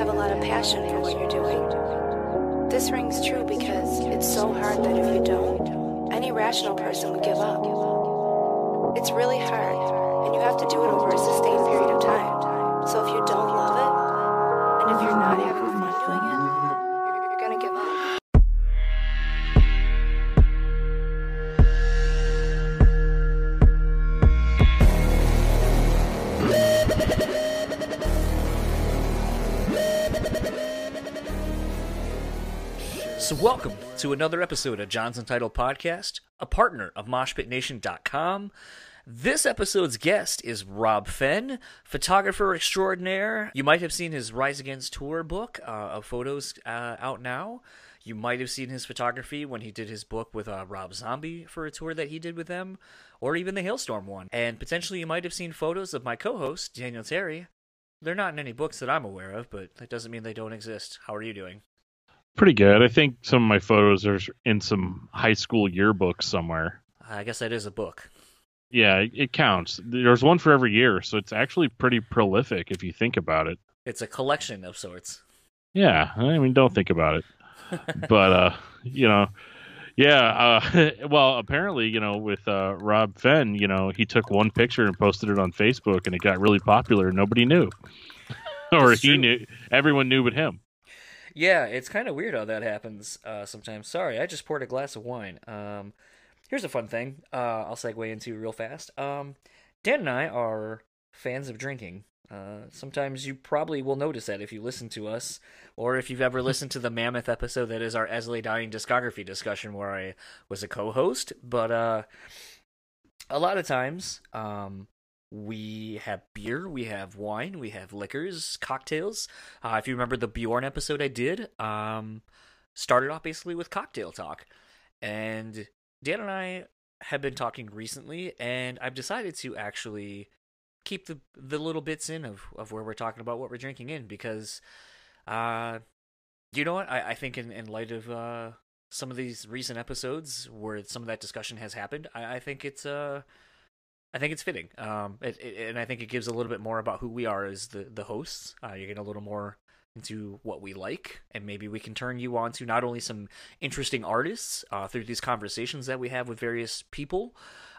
have a lot of passion for what you're doing. This rings true because it's so hard that if you don't, any rational person would give up. It's really hard, and you have to do it over a sustained period of time. So if you don't love it, and if you're not having fun doing it, to another episode of John's Entitled Podcast, a partner of MoshPitNation.com. This episode's guest is Rob Fenn, photographer extraordinaire. You might have seen his Rise Against Tour book uh, of photos uh, out now. You might have seen his photography when he did his book with uh, Rob Zombie for a tour that he did with them, or even the Halestorm one. And potentially you might have seen photos of my co host, Daniel Terry. They're not in any books that I'm aware of, but that doesn't mean they don't exist. How are you doing? Pretty good. I think some of my photos are in some high school yearbooks somewhere. I guess that is a book. Yeah, it, it counts. There's one for every year, so it's actually pretty prolific if you think about it. It's a collection of sorts. Yeah, I mean, don't think about it. but uh, you know, yeah. Uh, well, apparently, you know, with uh, Rob Fenn, you know, he took one picture and posted it on Facebook, and it got really popular. and Nobody knew, or That's he true. knew. Everyone knew but him. Yeah, it's kind of weird how that happens uh, sometimes. Sorry, I just poured a glass of wine. Um, here's a fun thing uh, I'll segue into real fast. Um, Dan and I are fans of drinking. Uh, sometimes you probably will notice that if you listen to us, or if you've ever listened to the Mammoth episode that is our As I Lay Dying discography discussion where I was a co host. But uh, a lot of times, um, we have beer, we have wine, we have liquors, cocktails. Uh, if you remember the Bjorn episode I did, um, started off basically with cocktail talk. And Dan and I have been talking recently, and I've decided to actually keep the the little bits in of, of where we're talking about what we're drinking in because uh you know what I, I think in, in light of uh some of these recent episodes where some of that discussion has happened I, I think it's uh I think it's fitting um it, it, and I think it gives a little bit more about who we are as the the hosts uh you get a little more into what we like and maybe we can turn you on to not only some interesting artists uh, through these conversations that we have with various people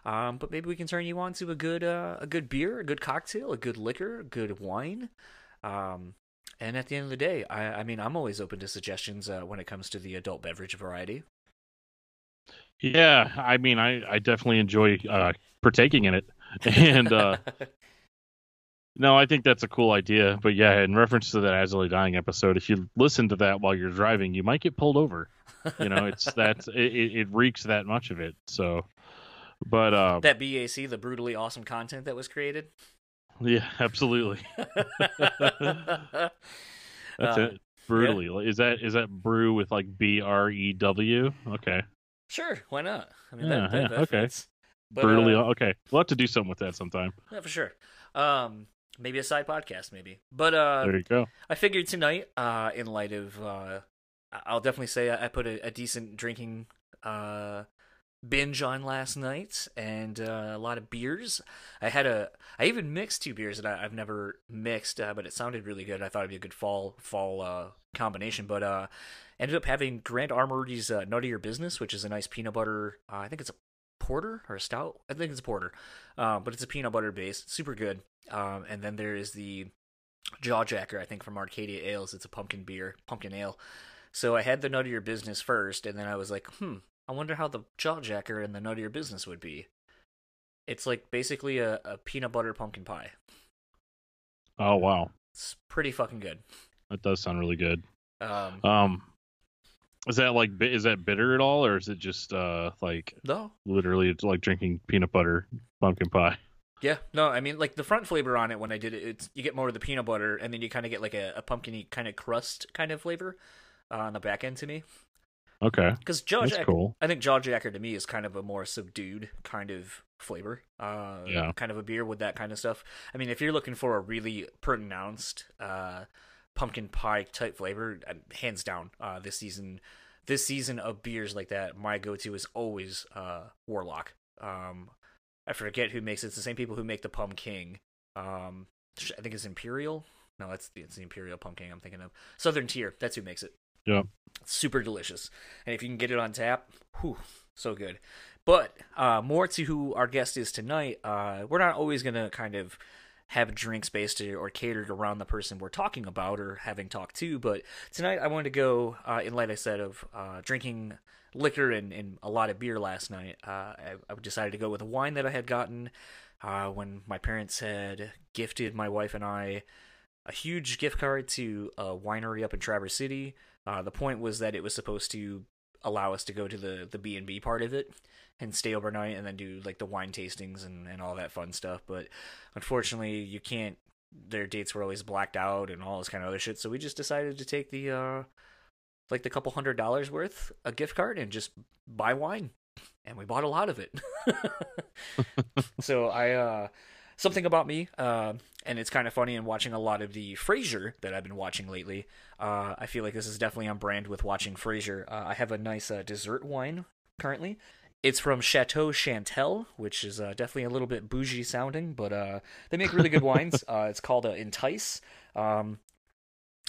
um, but maybe we can turn you on to a good uh, a good beer, a good cocktail, a good liquor, a good wine. Um, and at the end of the day, I, I mean, I'm always open to suggestions uh, when it comes to the adult beverage variety. Yeah, I mean, I I definitely enjoy uh, partaking in it, and uh, No, I think that's a cool idea. But yeah, in reference to that As I Lay Dying episode, if you listen to that while you're driving, you might get pulled over. You know, it's that it, it reeks that much of it. So, but uh, that BAC, the brutally awesome content that was created. yeah, absolutely. Uh, That's it. Brutally. Is that is that brew with like B R E W? Okay. Sure, why not? I mean, Yeah, that, that, yeah, that okay. fits. But, brutally. uh, okay. We'll have to do something with that sometime. yeah, for sure. Um, maybe a side podcast, maybe. But uh, there you go. I figured tonight, uh, in light of, uh, I'll definitely say I I put a, a decent drinking uh, binge on last night, and uh, a lot of beers. I had a, I even mixed two beers that I, I've never mixed, uh, but it sounded really good. I thought it'd be a good fall fall uh, combination, but uh, ended up having Grand Armory's uh, Nut of Your Business, which is a nice peanut butter. Uh, I think it's a porter or a stout. I think it's a porter, uh, but it's a peanut butter base, super good. Um, and then there is the Jawjacker, I think from Arcadia Ales. It's a pumpkin beer, pumpkin ale. So I had the Nut of Your Business first, and then I was like, hmm, I wonder how the Jawjacker and the Nut of Your Business would be. It's like basically a, a peanut butter pumpkin pie. Oh wow, It's pretty fucking good. that does sound really good. Um, Um, is that like is that bitter at all, or is it just uh like no, literally it's like drinking peanut butter pumpkin pie? Yeah, no, I mean like the front flavor on it when I did it, it's you get more of the peanut butter and then you kind of get like a, a pumpkiny kind of crust kind of flavor uh, on the back end to me. Okay, Because Jaw that's Jacker, cool. I think Jaw Jacker to me is kind of a more subdued kind of flavor. Uh, Yeah. kind of a beer with that kind of stuff. I mean, if you're looking for a really pronounced uh, pumpkin pie type flavor, uh, hands down, uh, this season, this season of beers like that, my go-to is always uh, Warlock. Um, I forget who makes it. It's the same people who make the Pumking. Um, I think it's Imperial. no, that's the, it's the Imperial Pumpkin I'm thinking of. Southern Tier, that's who makes it. Yep. Super delicious. And if you can get it on tap, whew, so good. But uh, more to who our guest is tonight, uh, we're not always going to kind of have drinks based or catered around the person we're talking about or having talked to. But tonight I wanted to go, uh, in light I said, of uh, drinking liquor and, and, a lot of beer last night. Uh, I, I, decided to go with a wine that I had gotten uh, when my parents had gifted my wife and I a huge gift card to a winery up in Traverse City. Uh, the point was that it was supposed to allow us to go to the the B and B part of it and stay overnight and then do like the wine tastings and, and all that fun stuff. But unfortunately, you can't. Their dates were always blacked out and all this kind of other shit. So we just decided to take the uh, like the couple hundred dollars worth a gift card and just buy wine, and we bought a lot of it. so I uh, something about me, uh, and it's kind of funny in watching a lot of the Frasier that I've been watching lately. Uh, I feel like this is definitely on brand with watching Frasier. Uh, I have a nice uh, dessert wine currently. It's from Chateau Chantal, which is uh, definitely a little bit bougie sounding, but uh, they make really good wines. Uh, it's called uh, Entice. Um,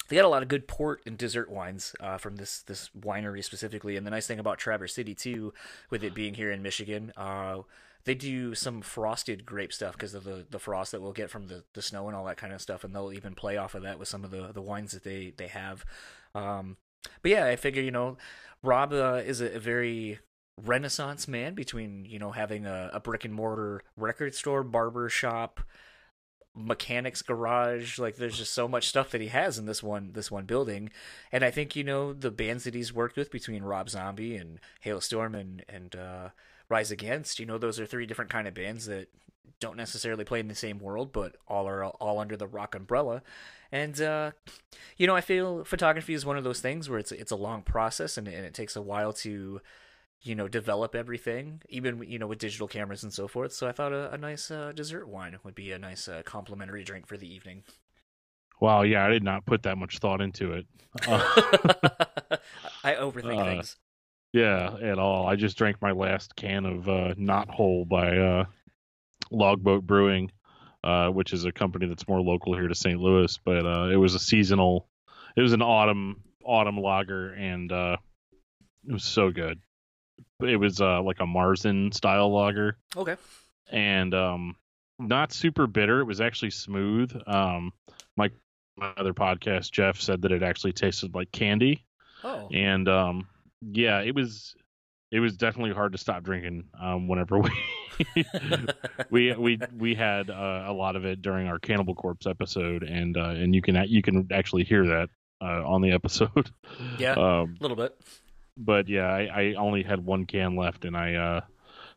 they got a lot of good port and dessert wines uh, from this this winery specifically. And the nice thing about Traverse City too, with it being here in Michigan, uh, they do some frosted grape stuff because of the, the frost that we'll get from the, the snow and all that kind of stuff. And they'll even play off of that with some of the, the wines that they they have. Um, but yeah, I figure you know, Rob uh, is a, a very renaissance man between you know having a, a brick and mortar record store barber shop mechanics garage like there's just so much stuff that he has in this one this one building and i think you know the bands that he's worked with between rob zombie and Halestorm and and uh, rise against you know those are three different kind of bands that don't necessarily play in the same world but all are all under the rock umbrella. And uh, you know i feel photography is one of those things where it's it's a long process and, and it takes a while to you know develop everything even you know with digital cameras and so forth. So i thought a, a nice uh, dessert wine would be a nice uh, complimentary drink for the evening. Wow yeah i did not put that much thought into it. Uh, i overthink uh, things yeah at all i just drank my last can of uh, not whole by uh, logboat brewing which is a company that's more local here to st louis but it was a seasonal it was an autumn autumn lager and it was so good it was uh, like a Marzen style lager. Okay. And um, not super bitter. It was actually smooth. Um, my, my other podcast, Jeff said that it actually tasted like candy. Oh. And um, yeah, it was it was definitely hard to stop drinking um, whenever we we we we had uh, a lot of it during our Cannibal Corpse episode, and uh, and you can you can actually hear that uh, on the episode. Yeah, um, a little bit but yeah, I, I only had one can left, and I uh,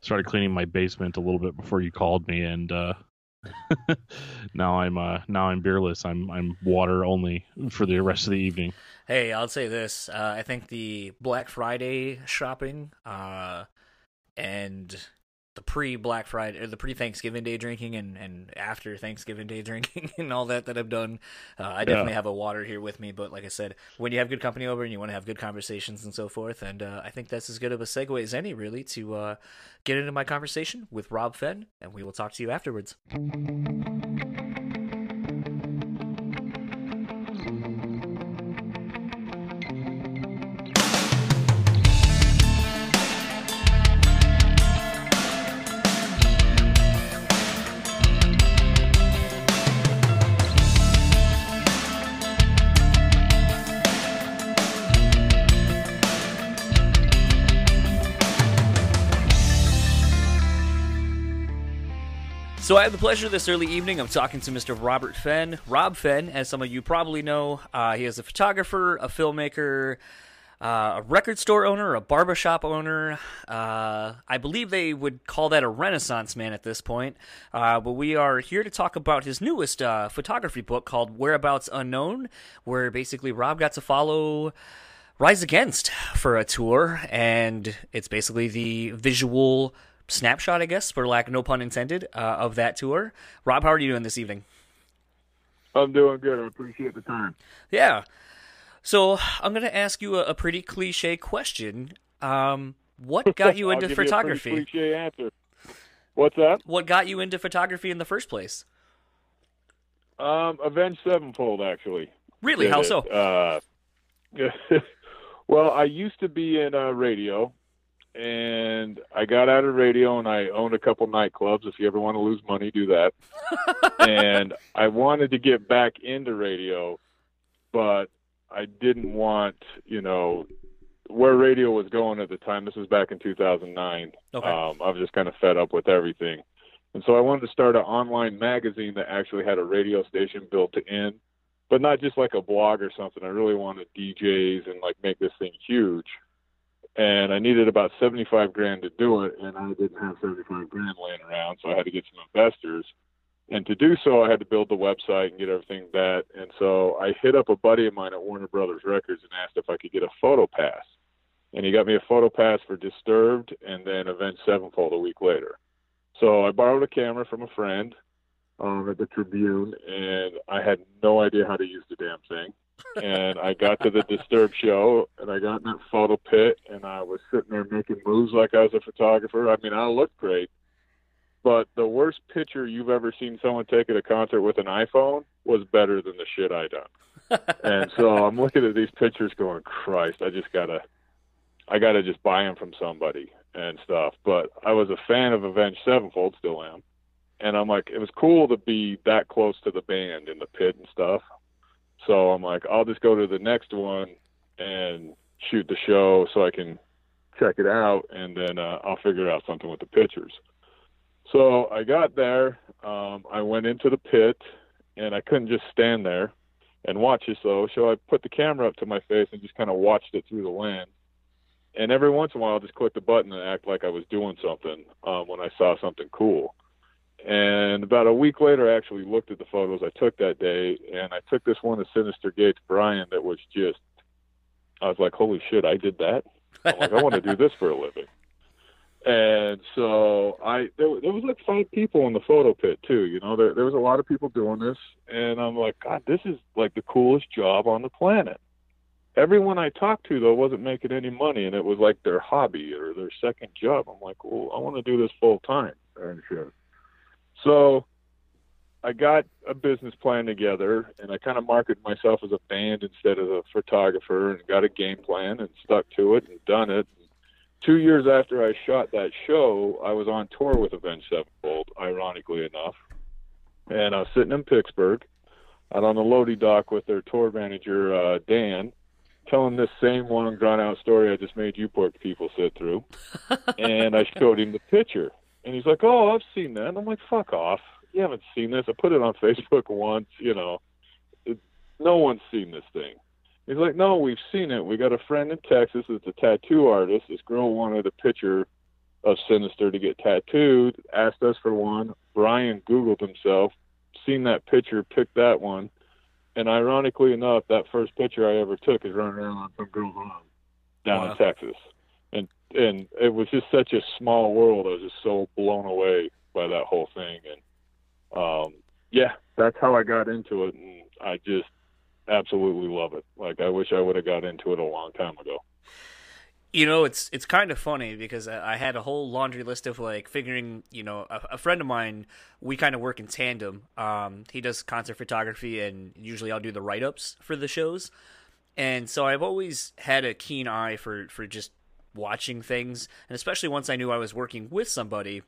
started cleaning my basement a little bit before you called me, and uh, now I'm uh, now I'm beerless. I'm I'm water only for the rest of the evening. Hey, I'll say this: uh, I think the Black Friday shopping uh, and the pre Black Friday or the pre Thanksgiving Day drinking and, and after Thanksgiving Day drinking and all that that I've done. Uh, I definitely yeah. have a water here with me, but like I said, when you have good company over and you want to have good conversations and so forth, and uh, I think that's as good of a segue as any really to uh, get into my conversation with Rob Fenn, and we will talk to you afterwards. So I have the pleasure this early evening of talking to Mr. Robert Fenn. Rob Fenn, as some of you probably know, uh, he is a photographer, a filmmaker, uh, a record store owner, a barbershop owner. Uh, I believe they would call that a renaissance man at this point. Uh, but we are here to talk about his newest uh, photography book called Whereabouts Unknown, where basically Rob got to follow. Rise Against for a tour, and it's basically the visual snapshot, I guess, for lack of no pun intended, uh, of that tour. Rob, how are you doing this evening? I'm doing good. I appreciate the time. Yeah. So I'm going to ask you a, a, pretty cliche question. Um, what got you into photography? You cliche answer. What's that? What got you into photography in the first place? Um, Avenged Sevenfold, actually. Really? How it. so? Uh, well, I used to be in uh, radio, and I got out of radio, and I owned a couple nightclubs. If you ever want to lose money, do that. and I wanted to get back into radio, but I didn't want, you know, where radio was going at the time. This was back in 2009. Okay. Um, I was just kind of fed up with everything. And so I wanted to start an online magazine that actually had a radio station built in, but not just like a blog or something. I really wanted DJs and like make this thing huge. And I needed about 75 grand to do it, and I didn't have 75 grand laying around, so I had to get some investors. And to do so, I had to build the website and get everything that. And so I hit up a buddy of mine at Warner Brothers Records and asked if I could get a photo pass. And he got me a photo pass for Disturbed and then Avenged Sevenfold a week later. So I borrowed a camera from a friend um, at the Tribune, and I had no idea how to use the damn thing. And I got to the Disturbed show, and I got in that photo pit, and I was sitting there making moves like I was a photographer. I mean, I looked great, but the worst picture you've ever seen someone take at a concert with an iPhone was better than the shit I done. and so I'm looking at these pictures, going, Christ, I just gotta, I gotta just buy them from somebody and stuff. But I was a fan of Avenged Sevenfold, still am, and I'm like, it was cool to be that close to the band in the pit and stuff. So I'm like, I'll just go to the next one and shoot the show so I can check it out, and then uh, I'll figure out something with the pictures. So I got there. Um, I went into the pit, and I couldn't just stand there and watch this though. So I put the camera up to my face and just kind of watched it through the lens. And every once in a while, I'll just click the button and act like I was doing something um, when I saw something cool. And about a week later, I actually looked at the photos I took that day, and I took this one of Synyster Gates Brian that was just, I was like, holy shit, I did that. I'm like, I want to do this for a living. And so I there, there was like five people in the photo pit too. You know, there there was a lot of people doing this, and I'm like, God, this is like the coolest job on the planet. Everyone I talked to though wasn't making any money, and it was like their hobby or their second job. I'm like, well, I want to do this full time and shit. So I got a business plan together, and I kind of marketed myself as a band instead of a photographer, and got a game plan and stuck to it and done it two years after I shot that show, I was on tour with Avenged Sevenfold, ironically enough. And I was sitting in Pittsburgh out on the Lodi dock with their tour manager, uh, Dan, telling this same long drawn out story I just made you poor people sit through. and I showed him the picture. And he's like, Oh, I've seen that. And I'm like, Fuck off. You haven't seen this. I put it on Facebook once, you know. It, no one's seen this thing. He's like, no, we've seen it. We got a friend in Texas that's a tattoo artist. This girl wanted a picture of Synyster to get tattooed, asked us for one. Brian Googled himself, seen that picture, picked that one. And ironically enough, that first picture I ever took is running around on some girl's arm down Wow. in Texas. And it was just such a small world. I was just so blown away by that whole thing. And um yeah, that's how I got into it and I just absolutely love it. Like I wish I would have got into it a long time ago. You know, it's it's kind of funny because I I had a whole laundry list of like figuring. You know, a, a friend of mine, we kind of work in tandem. Um, he does concert photography, and usually I'll do the write ups for the shows. And so I've always had a keen eye for for just watching things, and especially once I knew I was working with somebody,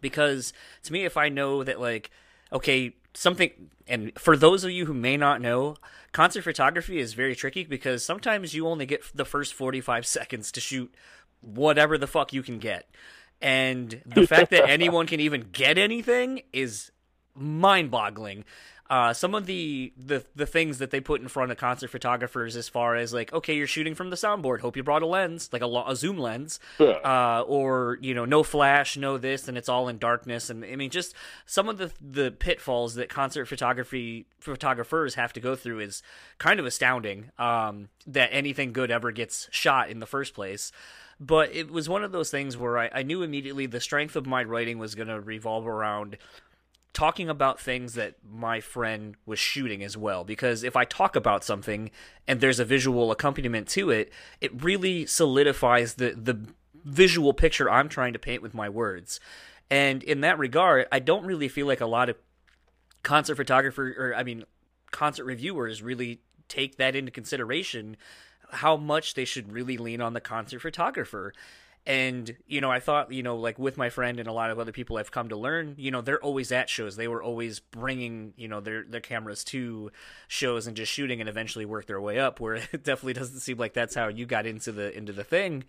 because to me, if I know that like, okay, something, and for those of you who may not know, concert photography is very tricky because sometimes you only get the first 45 seconds to shoot whatever the fuck you can get. And the fact that anyone can even get anything is mind boggling. Uh, some of the, the the things that they put in front of concert photographers, as far as like, okay, you're shooting from the soundboard. Hope you brought a lens, like a, a zoom lens, Yeah. uh, or you know, no flash, no this, and it's all in darkness. And I mean, just some of the the pitfalls that concert photography photographers have to go through is kind of astounding. Um, that anything good ever gets shot in the first place. But it was one of those things where I, I knew immediately the strength of my writing was going to revolve around talking about things that my friend was shooting as well because if i talk about something and there's a visual accompaniment to it it really solidifies the the visual picture i'm trying to paint with my words. And in that regard i don't really feel like a lot of concert photographer or I mean concert reviewers really take that into consideration how much they should really lean on the concert photographer and you know i thought you know like with my friend and a lot of other people i've come to learn you know they're always at shows. They were always bringing you know their their cameras to shows and just shooting and eventually work their way up where it definitely doesn't seem like that's how you got into the into the thing.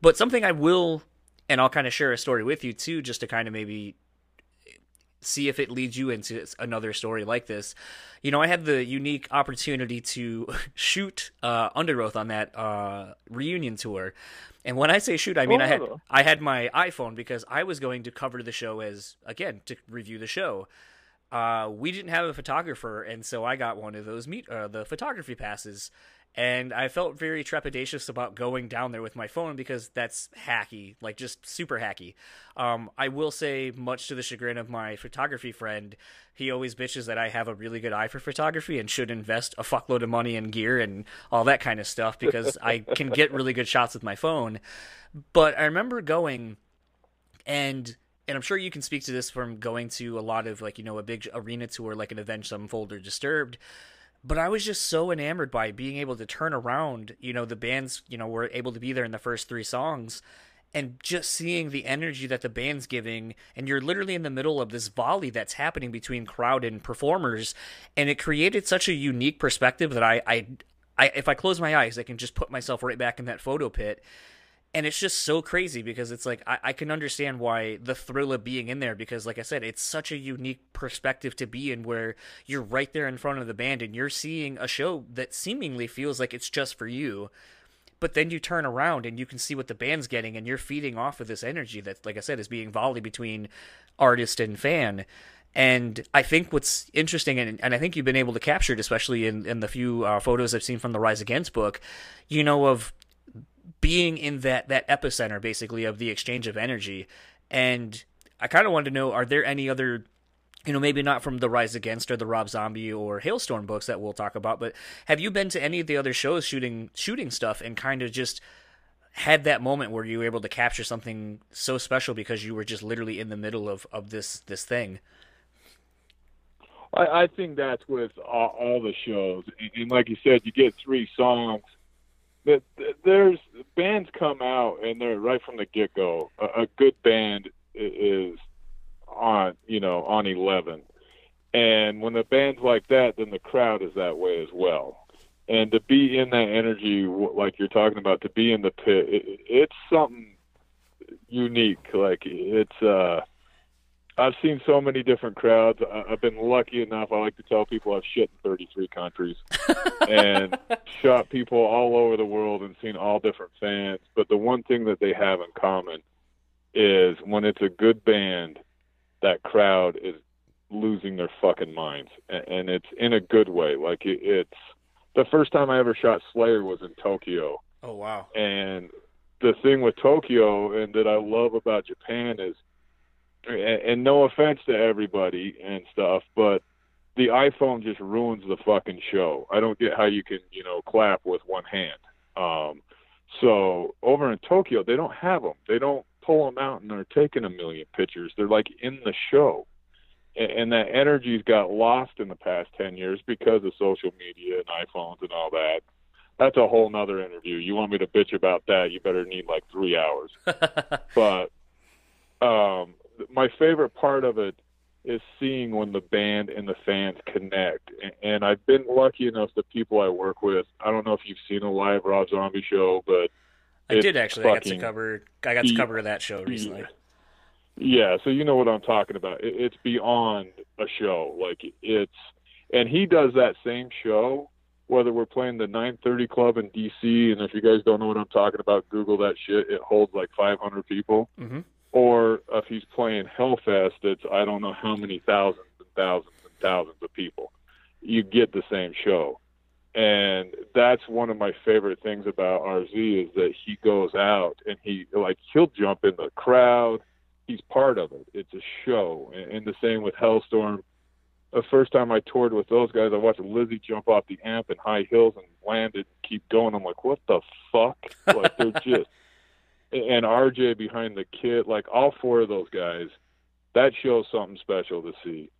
But something i will and i'll kind of share a story with you too just to kind of maybe see if it leads you into another story like this. You know, I had the unique opportunity to shoot uh, Underoath on that uh, reunion tour. And when I say shoot, I mean oh. I had oh. I had my iPhone because I was going to cover the show as again to review the show. Uh, we didn't have a photographer, and so I got one of those meet uh, the photography passes and I felt very trepidatious about going down there with my phone because that's hacky, like just super hacky. Um, I will say, much to the chagrin of my photography friend, he always bitches that I have a really good eye for photography and should invest a fuckload of money in gear and all that kind of stuff because I can get really good shots with my phone. But I remember going and and I'm sure you can speak to this from going to a lot of like you know a big arena tour like an Avenged Sevenfold or Disturbed but I was just so enamored by being able to turn around. You know, the bands, you know, were able to be there in the first three songs and just seeing the energy that the band's giving and you're literally in the middle of this volley that's happening between crowd and performers and it created such a unique perspective that I I, I if I close my eyes I can just put myself right back in that photo pit and it's just so crazy because it's like I, I, can understand why the thrill of being in there because like i said it's such a unique perspective to be in where you're right there in front of the band and you're seeing a show that seemingly feels like it's just for you but then you turn around and you can see what the band's getting and you're feeding off of this energy that like i said is being volleyed between artist and fan. And I think what's interesting, and, and I think you've been able to capture it, especially in, in the few uh, photos I've seen from the Rise Against book, you know, of being in that that epicenter basically of the exchange of energy. And i kind of wanted to know are there any other you know maybe not from the rise against or the rob zombie or Halestorm books that we'll talk about but have you been to any of the other shows shooting shooting stuff and kind of just had that moment where you were able to capture something so special because you were just literally in the middle of of this this thing? I, I think that's with all, all the shows, and, and like you said, you get three songs that there's bands come out and they're right from the get go. A, a good band is on you know on eleven, and when the band's like that, then the crowd is that way as well. And to be in that energy, like you're talking about, to be in the pit, it, it's something unique. Like it's uh I've seen so many different crowds. I've been lucky enough. I like to tell people I've shit in 33 countries and shot people all over the world and seen all different fans. But the one thing that they have in common is when it's a good band, that crowd is losing their fucking minds, and it's in a good way. Like it's the first time I ever shot Slayer was in Tokyo. Oh wow! And the thing with Tokyo and that I love about Japan is and no offense to everybody and stuff, but the iPhone just ruins the fucking show. I don't get how you can, you know, clap with one hand. Um, so over in Tokyo, they don't have them. They don't pull them out and they're taking a million pictures. They're like in the show. And, and that energy's got lost in the past 10 years because of social media and iPhones and all that. That's a whole nother interview. You want me to bitch about that? You better need like three hours. but um, my favorite part of it is seeing when the band and the fans connect. And I've been lucky enough the people I work with. I don't know if you've seen a live Rob Zombie show, but I did actually. I got to cover. I got to cover that show recently. Yeah, so you know what I'm talking about. It's beyond a show. Like it's, and he does that same show. Whether we're playing the 930 Club in DC, and if you guys don't know what I'm talking about, Google that shit. It holds like 500 people. Mm-hmm or if he's playing Hellfest, it's I don't know how many thousands and thousands and thousands of people. You get the same show. And that's one of my favorite things about RZ is that he goes out and he like he'll jump in the crowd. He's part of it. It's a show. And the same with Halestorm. The first time I toured with those guys, I watched Lzzy jump off the amp in high heels and land landed, keep going. I'm like, what the fuck? Like they're just and RJ behind the kit, like all four of those guys, that shows something special to see.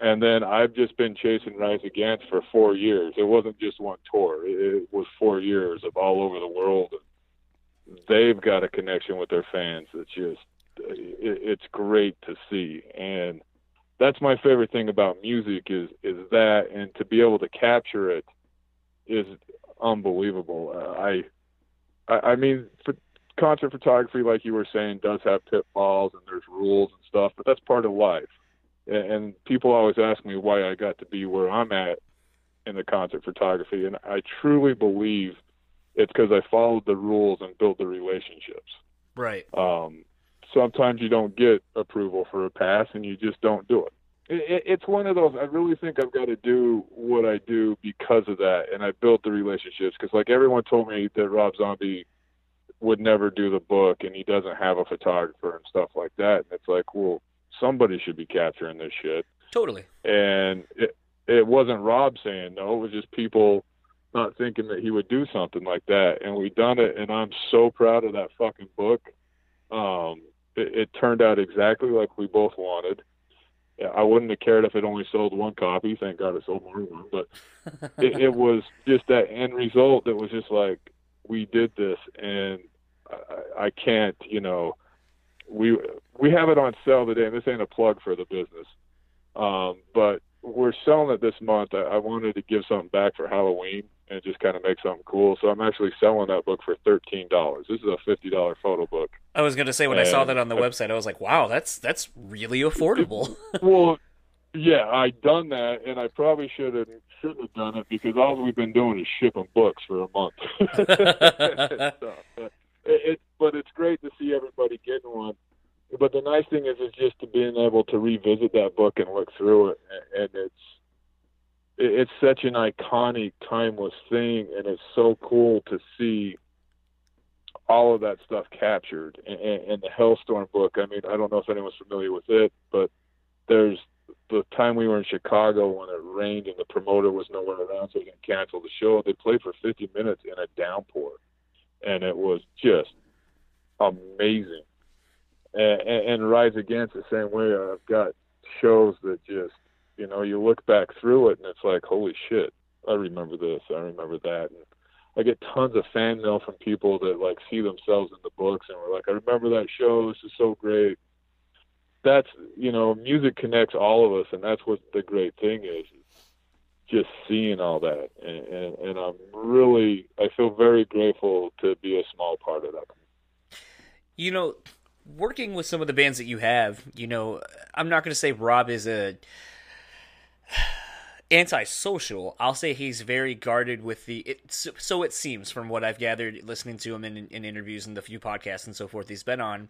and then I've just been chasing Rise Against for four years. It wasn't just one tour; it, was four years of all over the world. They've got a connection with their fans that's just it's great to see, and that's my favorite thing about music is is that, and to be able to capture it is unbelievable. Uh, I, I, I mean, for concert photography, like you were saying, does have pitfalls and there's rules and stuff, but that's part of life and people always ask me why I got to be where I'm at in the concert photography, and I truly believe it's because I followed the rules and built the relationships. Right. Um, sometimes you don't get approval for a pass, and you just don't do it. it. It's one of those. I really think I've got to do what I do because of that, and I built the relationships. Because like everyone told me that Rob Zombie would never do the book, and he doesn't have a photographer and stuff like that. And it's like, well, somebody should be capturing this shit. Totally. And it it wasn't Rob saying no, it was just people not thinking that he would do something like that. And we done it and I'm so proud of that fucking book. Um it, it turned out exactly like we both wanted. I wouldn't have cared if it only sold one copy. Thank God it sold more than one. But it, it was just that end result that was just like we did this, and I, I can't, you know, we we have it on sale today, and this ain't a plug for the business, um, but we're selling it this month. I, I wanted to give something back for Halloween and just kind of make something cool. So I'm actually selling that book for thirteen dollars. This is a fifty dollar photo book. I was gonna say when and I saw that on the I, website, I was like, wow, that's that's really affordable. well, yeah, I done that, and I probably should have shouldn't have done it because all we've been doing is shipping books for a month. so, it, but it's great to see everybody getting one. But the nice thing is, is just to being able to revisit that book and look through it, and it's it's such an iconic, timeless thing, and it's so cool to see all of that stuff captured. And, the Halestorm book, I mean, I don't know if anyone's familiar with it, but there's the time we were in Chicago when it rained and the promoter was nowhere around, so they didn't cancel the show. They played for 50 minutes in a downpour, and it was just amazing. And, and, and Rise Against the same way. I've got shows that just, you know, you look back through it and it's like, holy shit, I remember this, I remember that. And I get tons of fan mail from people that like see themselves in the books and we're like, I remember that show. This is so great. That's you know, music connects all of us, and that's what the great thing is. Just seeing all that, and, and, and I'm really, I feel very grateful to be a small part of that you know, working with some of the bands that you have, you know, I'm not going to say Rob is a antisocial. I'll say he's very guarded with the. It, so, it seems from what I've gathered, listening to him in, in interviews and the few podcasts and so forth he's been on,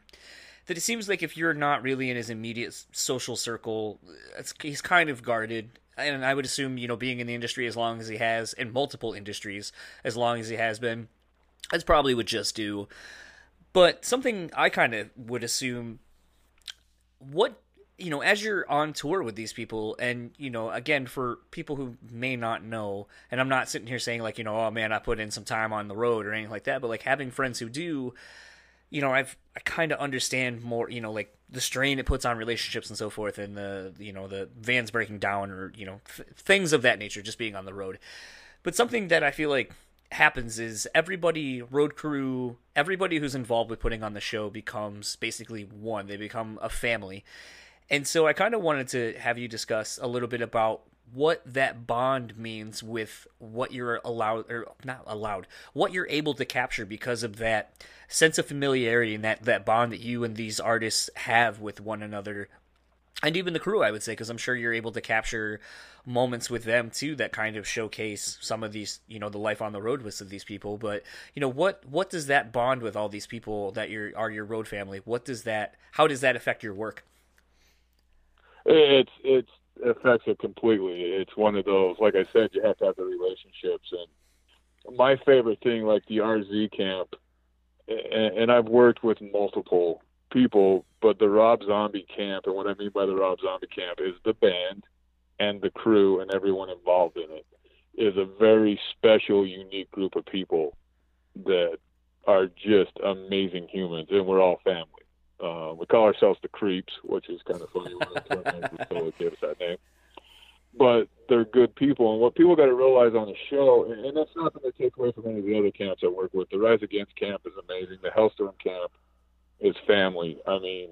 that it seems like if you're not really in his immediate social circle, he's kind of guarded. And I would assume, you know, being in the industry as long as he has, in multiple industries as long as he has been, that's probably would just do. But something I kind of would assume what you know as you're on tour with these people and you know again for people who may not know and i'm not sitting here saying like you know oh man i put in some time on the road or anything like that but like having friends who do you know i've i kind of understand more you know like the strain it puts on relationships and so forth and the you know the vans breaking down or you know th- things of that nature just being on the road. But something that i feel like happens is everybody road crew everybody who's involved with putting on the show becomes basically one. They become a family. And so i kind of wanted to have you discuss a little bit about what that bond means with what you're allowed or not allowed what you're able to capture because of that sense of familiarity and that that bond that you and these artists have with one another and even the crew, I would say, because I'm sure you're able to capture moments with them too that kind of showcase some of these, you know, the life on the road with some of these people. But you know, what what does that bond with all these people that you're are your road family? What does that? How does that affect your work? It's it's affects it completely. It's one of those, like I said, you have to have the relationships. And my favorite thing, like the RZ camp, and, and I've worked with multiple people, but the Rob Zombie camp, and what I mean by the Rob Zombie camp is the band and the crew and everyone involved in it is a very special, unique group of people that are just amazing humans, and we're all family. Uh, we call ourselves the Creeps, which is kind of funny tour manager gave us that name. but they're good people. And what people got to realize on the show, and, and that's nothing to take away from any of the other camps I work with. The Rise Against camp is amazing. The Halestorm camp is family. I mean,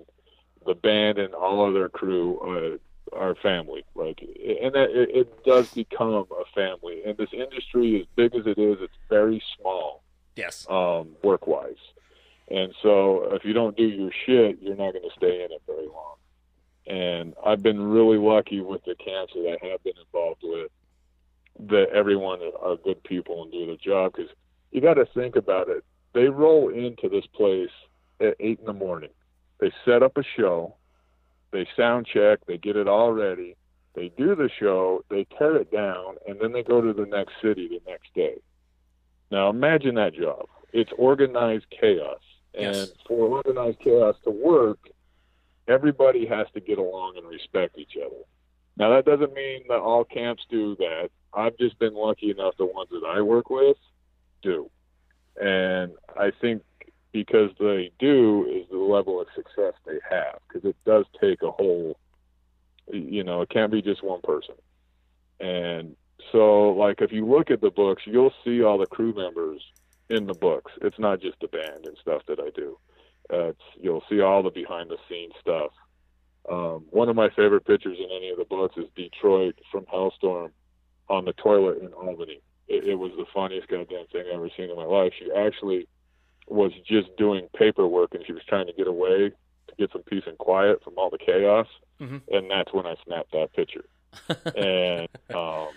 the band and all of their crew uh, are family. Like, and that it, it does become a family. And this industry, as big as it is, it's very small. Yes. Um, work wise. And so if you don't do your shit, you're not going to stay in it very long. And I've been really lucky with the camps that I have been involved with that everyone are good people and do their job because you got to think about it. They roll into this place at eight in the morning. They set up a show, they sound check, they get it all ready, they do the show, they tear it down, and then they go to the next city the next day. Now imagine that job. It's organized chaos. And Yes. for organized chaos to work, everybody has to get along and respect each other. Now that doesn't mean that all camps do that. I've just been lucky enough the ones that I work with do. And I think because they do is the level of success they have because it does take a whole you know, it can't be just one person. And so like if you look at the books, you'll see all the crew members in the books. It's not just the band and stuff that I do. Uh, it's, you'll see all the behind the scenes stuff. Um, one of my favorite pictures in any of the books is Detroit from Halestorm on the toilet in Albany. It, it was the funniest goddamn thing I've ever seen in my life. She actually was just doing paperwork and she was trying to get away to get some peace and quiet from all the chaos. Mhm. And that's when I snapped that picture. and um,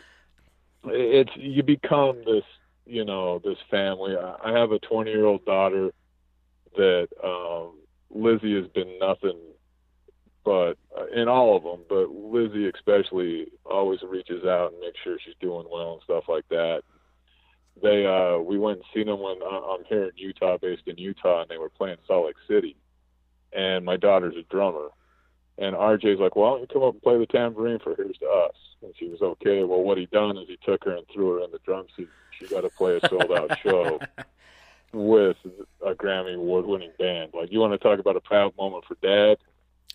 it's you become this you know this family i have a 20 year old daughter that um Lzzy has been nothing but uh, in all of them but Lzzy especially always reaches out and makes sure she's doing well and stuff like that they uh we went and seen them when I- i'm here in utah based in utah and they were playing salt lake city and my daughter's a drummer and RJ's like, "Well, why don't you come up and play the tambourine for Here's to Us?" And she was okay. Well, what he done is he took her and threw her in the drum seat. She got to play a sold out show with a Grammy award winning band. Like, you want to talk about a proud moment for Dad?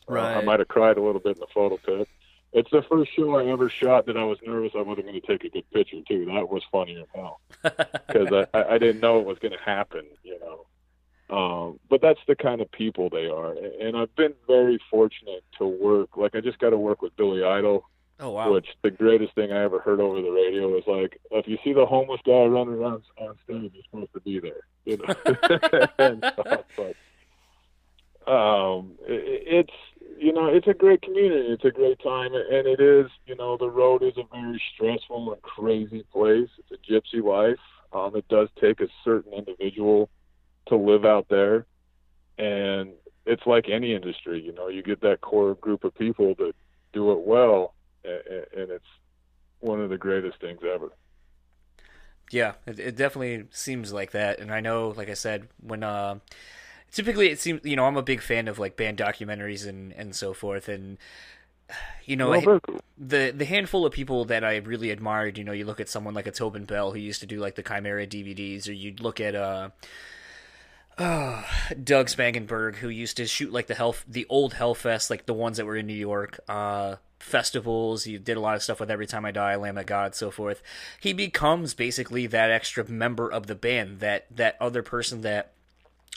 Uh, I might have cried a little bit in the photo pit. It's the first show I ever shot that I was nervous I wasn't going to take a good picture too. That was funny as hell because I, I I didn't know it was going to happen, you know. Um, but that's the kind of people they are, and I've been very fortunate to work. Like I just got to work with Billy Idol, oh wow. which the greatest thing I ever heard over the radio was like, if you see the homeless guy running around on stage, you're supposed to be there, you know. but um, it, it's you know it's a great community, it's a great time, and it is you know the road is a very stressful and crazy place. It's a gypsy life. Um, it does take a certain individual to live out there, and it's like any industry. You know, you get that core group of people that do it well, and, it's one of the greatest things ever. Yeah, it, it definitely seems like that, and I know, like I said, when uh, typically it seems, you know, I'm a big fan of like band documentaries and and so forth, and you know, Well, I- very cool. the the handful of people that I really admired, you know, you look at someone like a Tobin Bell who used to do like the Chimera DVDs, or you'd look at uh, uh Doug Spangenberg who used to shoot like the hell the old Hellfest, like the ones that were in New York, uh festivals. He did a lot of stuff with Every Time I Die, Lamb of God, so forth. He becomes basically that extra member of the band, that that other person that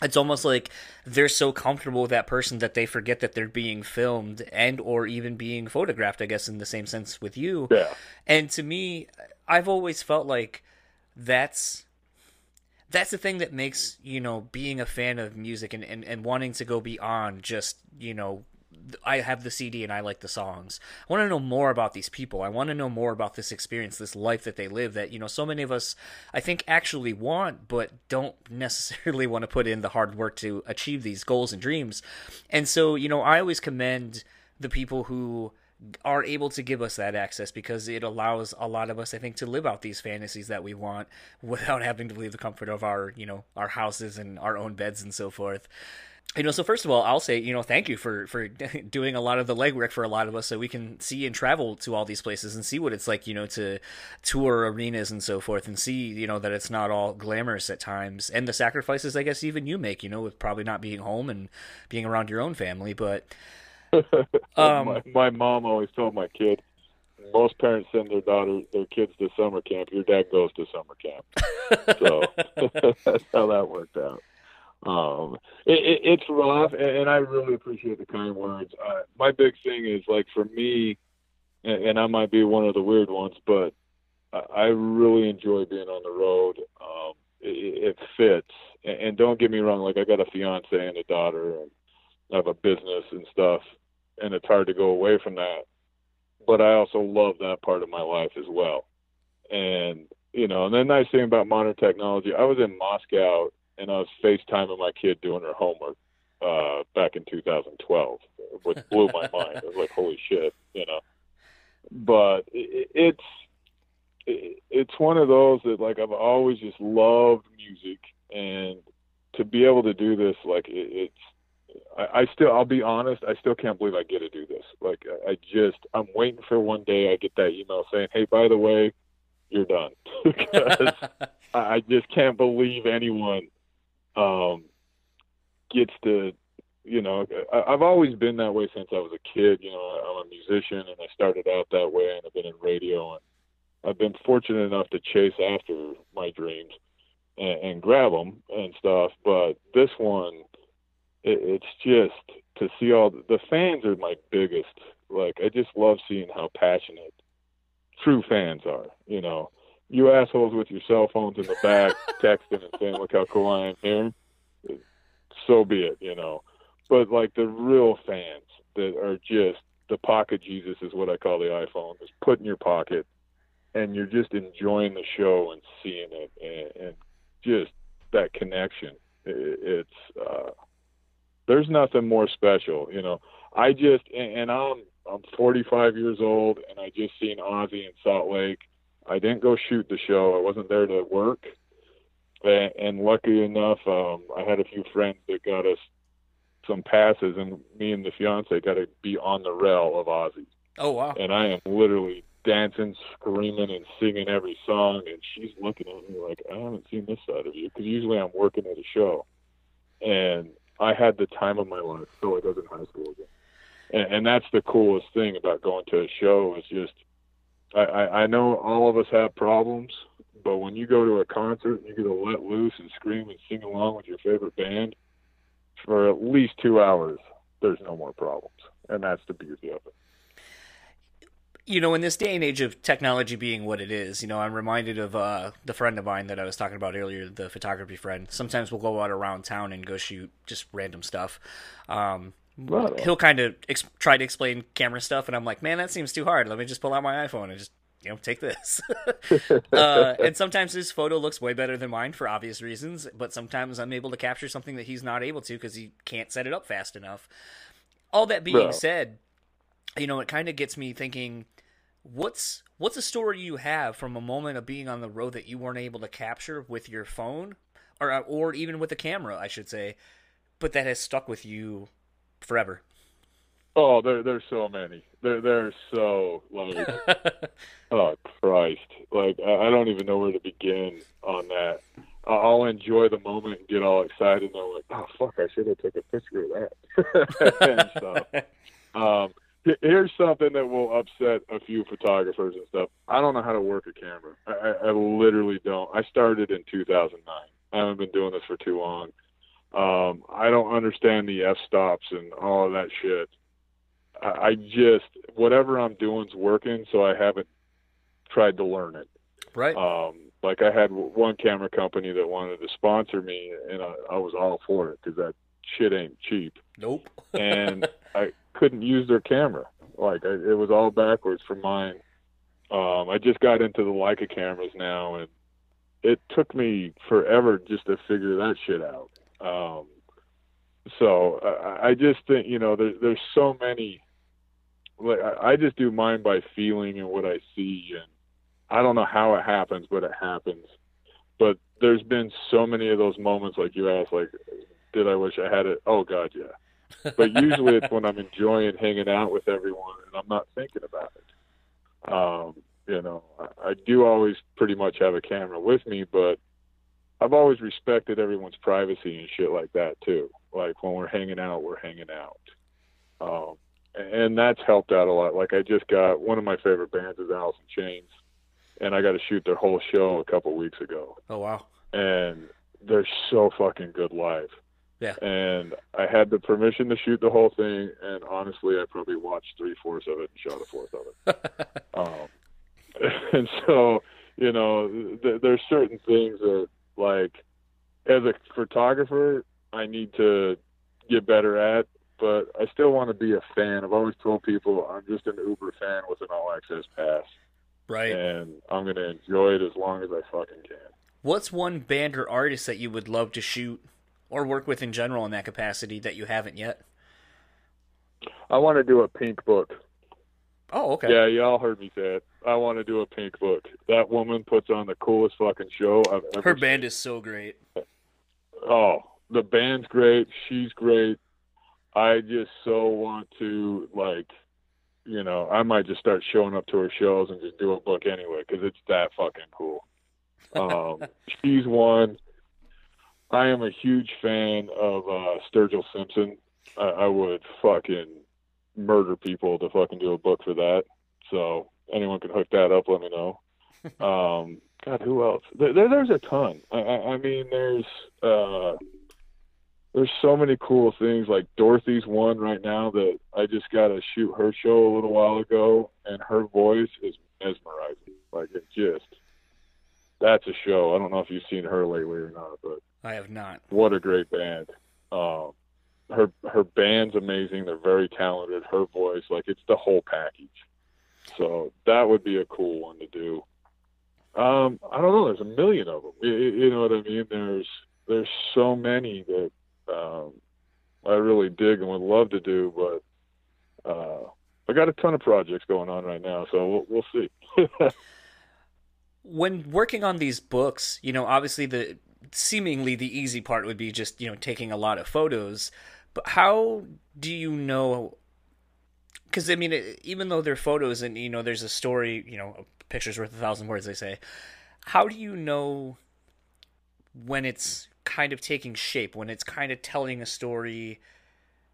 it's almost like they're so comfortable with that person that they forget that they're being filmed and or even being photographed i guess in the same sense with you Yeah. and to me i've always felt like that's that's the thing that makes you know being a fan of music and, and, and wanting to go beyond just you know I have the CD and I like the songs. I want to know more about these people. I want to know more about this experience, this life that they live that, you know, so many of us, I think, actually want, but don't necessarily want to put in the hard work to achieve these goals and dreams. And so, you know, I always commend the people who are able to give us that access because it allows a lot of us, I think, to live out these fantasies that we want without having to leave the comfort of our, you know, our houses and our own beds and so forth you know so first of all i'll say you know thank you for for doing a lot of the legwork for a lot of us so we can see and travel to all these places and see what it's like you know to tour arenas and so forth and see you know that it's not all glamorous at times and the sacrifices i guess even you make you know with probably not being home and being around your own family but um my, my mom always told my kid, most parents send their daughter, their kids to summer camp. Your dad goes to summer camp, so that's how that worked out. Um, it, it, it's rough, and, and I really appreciate the kind words. Uh, my big thing is like for me, and, and I might be one of the weird ones, but I, I really enjoy being on the road. Um, it, it fits, and, and don't get me wrong. Like I got a fiance and a daughter, and I have a business and stuff, and it's hard to go away from that. But I also love that part of my life as well. And you know, and the nice thing about modern technology, I was in Moscow and I was FaceTiming my kid doing her homework uh, back in 2012, which blew my mind. I was like, "Holy shit!" You know. But it, it's it, it's one of those that like I've always just loved music, and to be able to do this, like it, it's I, I still I'll be honest, I still can't believe I get to do this. Like I just I'm waiting for one day I get that email saying, "Hey, by the way, you're done," because I just can't believe anyone um, gets to, you know, I, I've always been that way since I was a kid. You know, I'm a musician and I started out that way, and I've been in radio, and I've been fortunate enough to chase after my dreams and, and grab them and stuff. But this one, it, it's just to see all the, the fans are my biggest. Like, I just love seeing how passionate true fans are. You know you assholes with your cell phones in the back texting and saying, "Look how cool I am here." So be it, you know. But like the real fans that are just the pocket Jesus is what I call the iPhone. Is put in your pocket, and you're just enjoying the show and seeing it, and, and just that connection. It, it's uh, there's nothing more special, you know. I just and, and I'm I'm 45 years old, and I just seen Ozzy in Salt Lake I didn't go shoot the show. I wasn't there to work. And, and lucky enough, um, I had a few friends that got us some passes, and me and the fiance got to be on the rail of Ozzy. Oh wow! And I am literally dancing, screaming, and singing every song. And she's looking at me like, I haven't seen this side of you because usually I'm working at a show. And I had the time of my life. So I was in high school again. And, and that's the coolest thing about going to a show is just I, I, know all of us have problems, but when you go to a concert, and you get to let loose and scream and sing along with your favorite band for at least two hours. There's no more problems, and that's the beauty of it. You know, in this day and age of technology being what it is, you know, I'm reminded of uh, the friend of mine that I was talking about earlier, the photography friend. Sometimes we'll go out around town and go shoot just random stuff. Um, Right. He'll kind of ex- try to explain camera stuff, and I'm like, man, that seems too hard. Let me just pull out my iPhone and just you know take this. uh, and sometimes his photo looks way better than mine for obvious reasons, but sometimes I'm able to capture something that he's not able to because he can't set it up fast enough. All that being Bro. said, you know, it kind of gets me thinking. What's what's a story you have from a moment of being on the road that you weren't able to capture with your phone, or or even with a camera, I should say, but that has stuck with you forever? Oh, there there's so many. There there's so like oh Christ. Like I, I don't even know where to begin on that. I'll enjoy the moment and get all excited and I'm like, oh fuck, I should have took a picture of that. so, um, here's something that will upset a few photographers and stuff. I don't know how to work a camera. I, I, I literally don't. I started in 2009. I haven't been doing this for too long. Um, I don't understand the f stops and all of that shit. I, I just whatever I'm doing's working, so I haven't tried to learn it. Right. Um, like I had one camera company that wanted to sponsor me, and I, I was all for it because that shit ain't cheap. Nope. and I couldn't use their camera. Like I, it was all backwards from mine. Um, I just got into the Leica cameras now, and it took me forever just to figure that shit out. Um, so I, I just think you know there's there's so many. Like I, I just do mine by feeling and what I see, and I don't know how it happens, but it happens. But there's been so many of those moments, like you asked, like, did I wish I had it? Oh God, yeah. But usually it's when I'm enjoying hanging out with everyone and I'm not thinking about it. Um, you know, I, I do always pretty much have a camera with me, but I've always respected everyone's privacy and shit like that too. Like when we're hanging out, we're hanging out. Um, and that's helped out a lot. Like I just got one of my favorite bands is Alice in Chains, and I got to shoot their whole show a couple weeks ago, Oh wow. and they're so fucking good live. Yeah. And I had the permission to shoot the whole thing, and honestly, I probably watched three fourths of it and shot a fourth of it. um, and so, you know, th- there's certain things that, like, as a photographer, I need to get better at, but I still want to be a fan. I've always told people I'm just an Uber fan with an all access pass, right. and I'm going to enjoy it as long as I fucking can. What's one band or artist that you would love to shoot or work with in general in that capacity that you haven't yet? I want to do a Pink book. Oh, okay. Yeah, y'all heard me say it. I want to do a Pink book. That woman puts on the coolest fucking show I've ever Her band is so great. oh, the band's great. She's great. I just so want to like, you know, I might just start showing up to her shows and just do a book anyway because it's that fucking cool. Um, she's one. I am a huge fan of uh, Sturgill Simpson. I, I would fucking murder people to fucking do a book for that. So anyone can hook that up. Let me know. Um, God, who else? There, there, there's a ton. I, I, I mean, there's uh, there's so many cool things. Like Dorothy's one right now that I just got to shoot her show a little while ago, and her voice is mesmerizing. Like it just that's a show. I don't know if you've seen her lately or not, but I have not. what a great band. Um, her her band's amazing. They're very talented. Her voice, like it's the whole package. So that would be a cool one to do. Um, I don't know. There's a million of them. You, you know what I mean? There's there's so many that um, I really dig and would love to do, but uh, I got a ton of projects going on right now, so we'll, we'll see. When working on these books, you know, obviously the seemingly the easy part would be just, you know, taking a lot of photos. But how do you know because I mean, it, even though they're photos and you know, there's a story, you know, a picture's worth a thousand words, they say. How do you know when it's kind of taking shape, when it's kind of telling a story?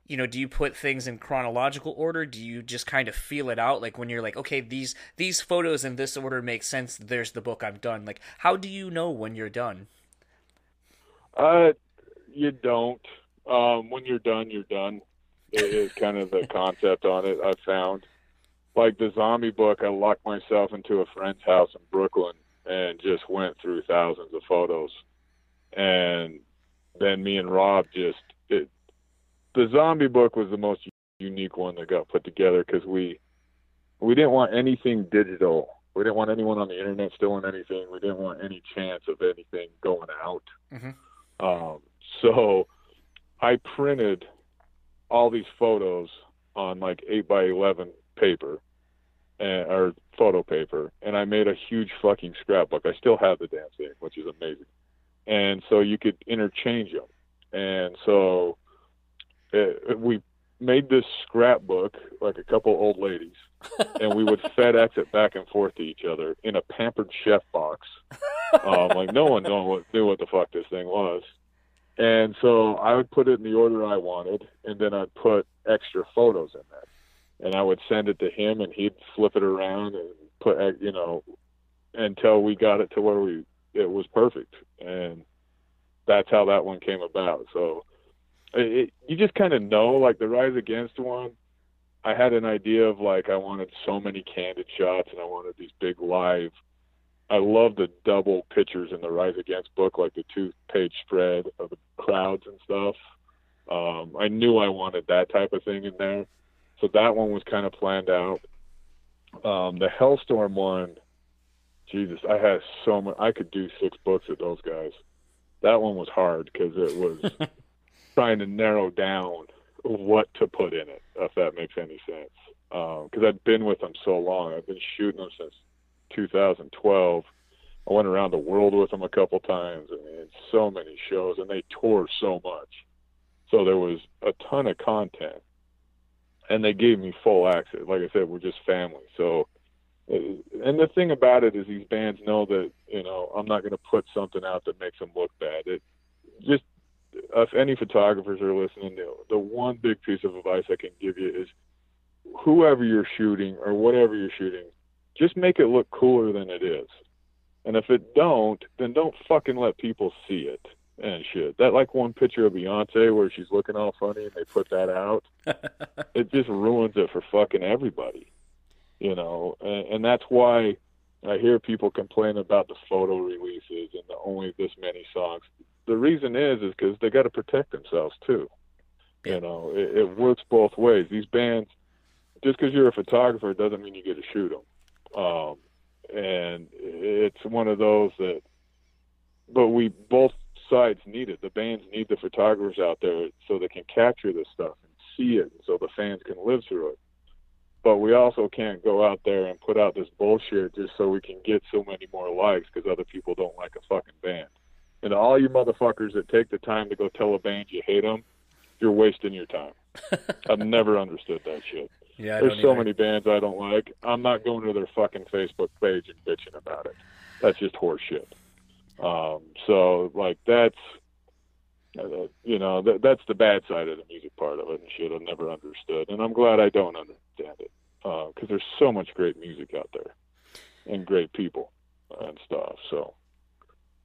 You know, do you put things in chronological order? Do you just kind of feel it out? Like when you're like, okay, these these photos in this order make sense. There's the book. I'm done. Like, how do you know when you're done? Uh, you don't. Um, when you're done, you're done. It is kind of the concept on it. I found, like the zombie book, I locked myself into a friend's house in Brooklyn and just went through thousands of photos, and then me and Rob just it. The zombie book was the most unique one that got put together because we we didn't want anything digital. We didn't want anyone on the internet stealing anything. We didn't want any chance of anything going out. Mhm. Um, so I printed all these photos on like eight by eleven paper, and, or photo paper, and I made a huge fucking scrapbook. I still have the damn thing, which is amazing. And so you could interchange them, and so it, we made this scrapbook like a couple old ladies, and we would FedEx it back and forth to each other in a pampered chef box. Um, like no one knew what, knew what the fuck this thing was. And so I would put it in the order I wanted, and then I'd put extra photos in there. And I would send it to him, and he'd flip it around and put, uh, you know, until we got it to where we it was perfect. And that's how that one came about. So it, you just kind of know, like the Rise Against one. I had an idea of like I wanted so many candid shots, and I wanted these big live I love the double pictures in the Rise Against book, like the two page spread of the crowds and stuff. Um, I knew I wanted that type of thing in there. So that one was kind of planned out. Um, the Halestorm one, Jesus, I had so much. I could do six books with those guys. That one was hard because it was trying to narrow down what to put in it, if that makes any sense. Because I'd been with them so long. I've been shooting them since 2012. I went around the world with them a couple times and, so many shows, and they toured so much. So there was a ton of content, and they gave me full access. Like I said, we're just family. So, uh, and the thing about it is, these bands know that you know I'm not going to put something out that makes them look bad. It just if any photographers are listening, the one big piece of advice I can give you is whoever you're shooting or whatever you're shooting, just make it look cooler than it is. And if it don't, then don't fucking let people see it and shit. That like one picture of Beyonce where she's looking all funny and they put that out. it just ruins it for fucking everybody. You know, and, and that's why I hear people complain about the photo releases and the only this many songs. The reason is is because they got to protect themselves too. Yeah. You know, it, it works both ways. These bands, just because you're a photographer, doesn't mean you get to shoot them. Um, and it's one of those that, but we both sides need it. The bands need the photographers out there so they can capture this stuff and see it, so the fans can live through it but we also can't go out there and put out this bullshit just so we can get so many more likes because other people don't like a fucking band. And all you motherfuckers that take the time to go tell a band you hate them, you're wasting your time. I've never understood that shit. Yeah, I There's so either. many bands I don't like. I'm not going to their fucking Facebook page and bitching about it. That's just horseshit. Um, so like that's uh, you know that that's the bad side of the music part of it and shit. I've never understood, and I'm glad I don't understand it because there's so much great music out there and great people and stuff. So,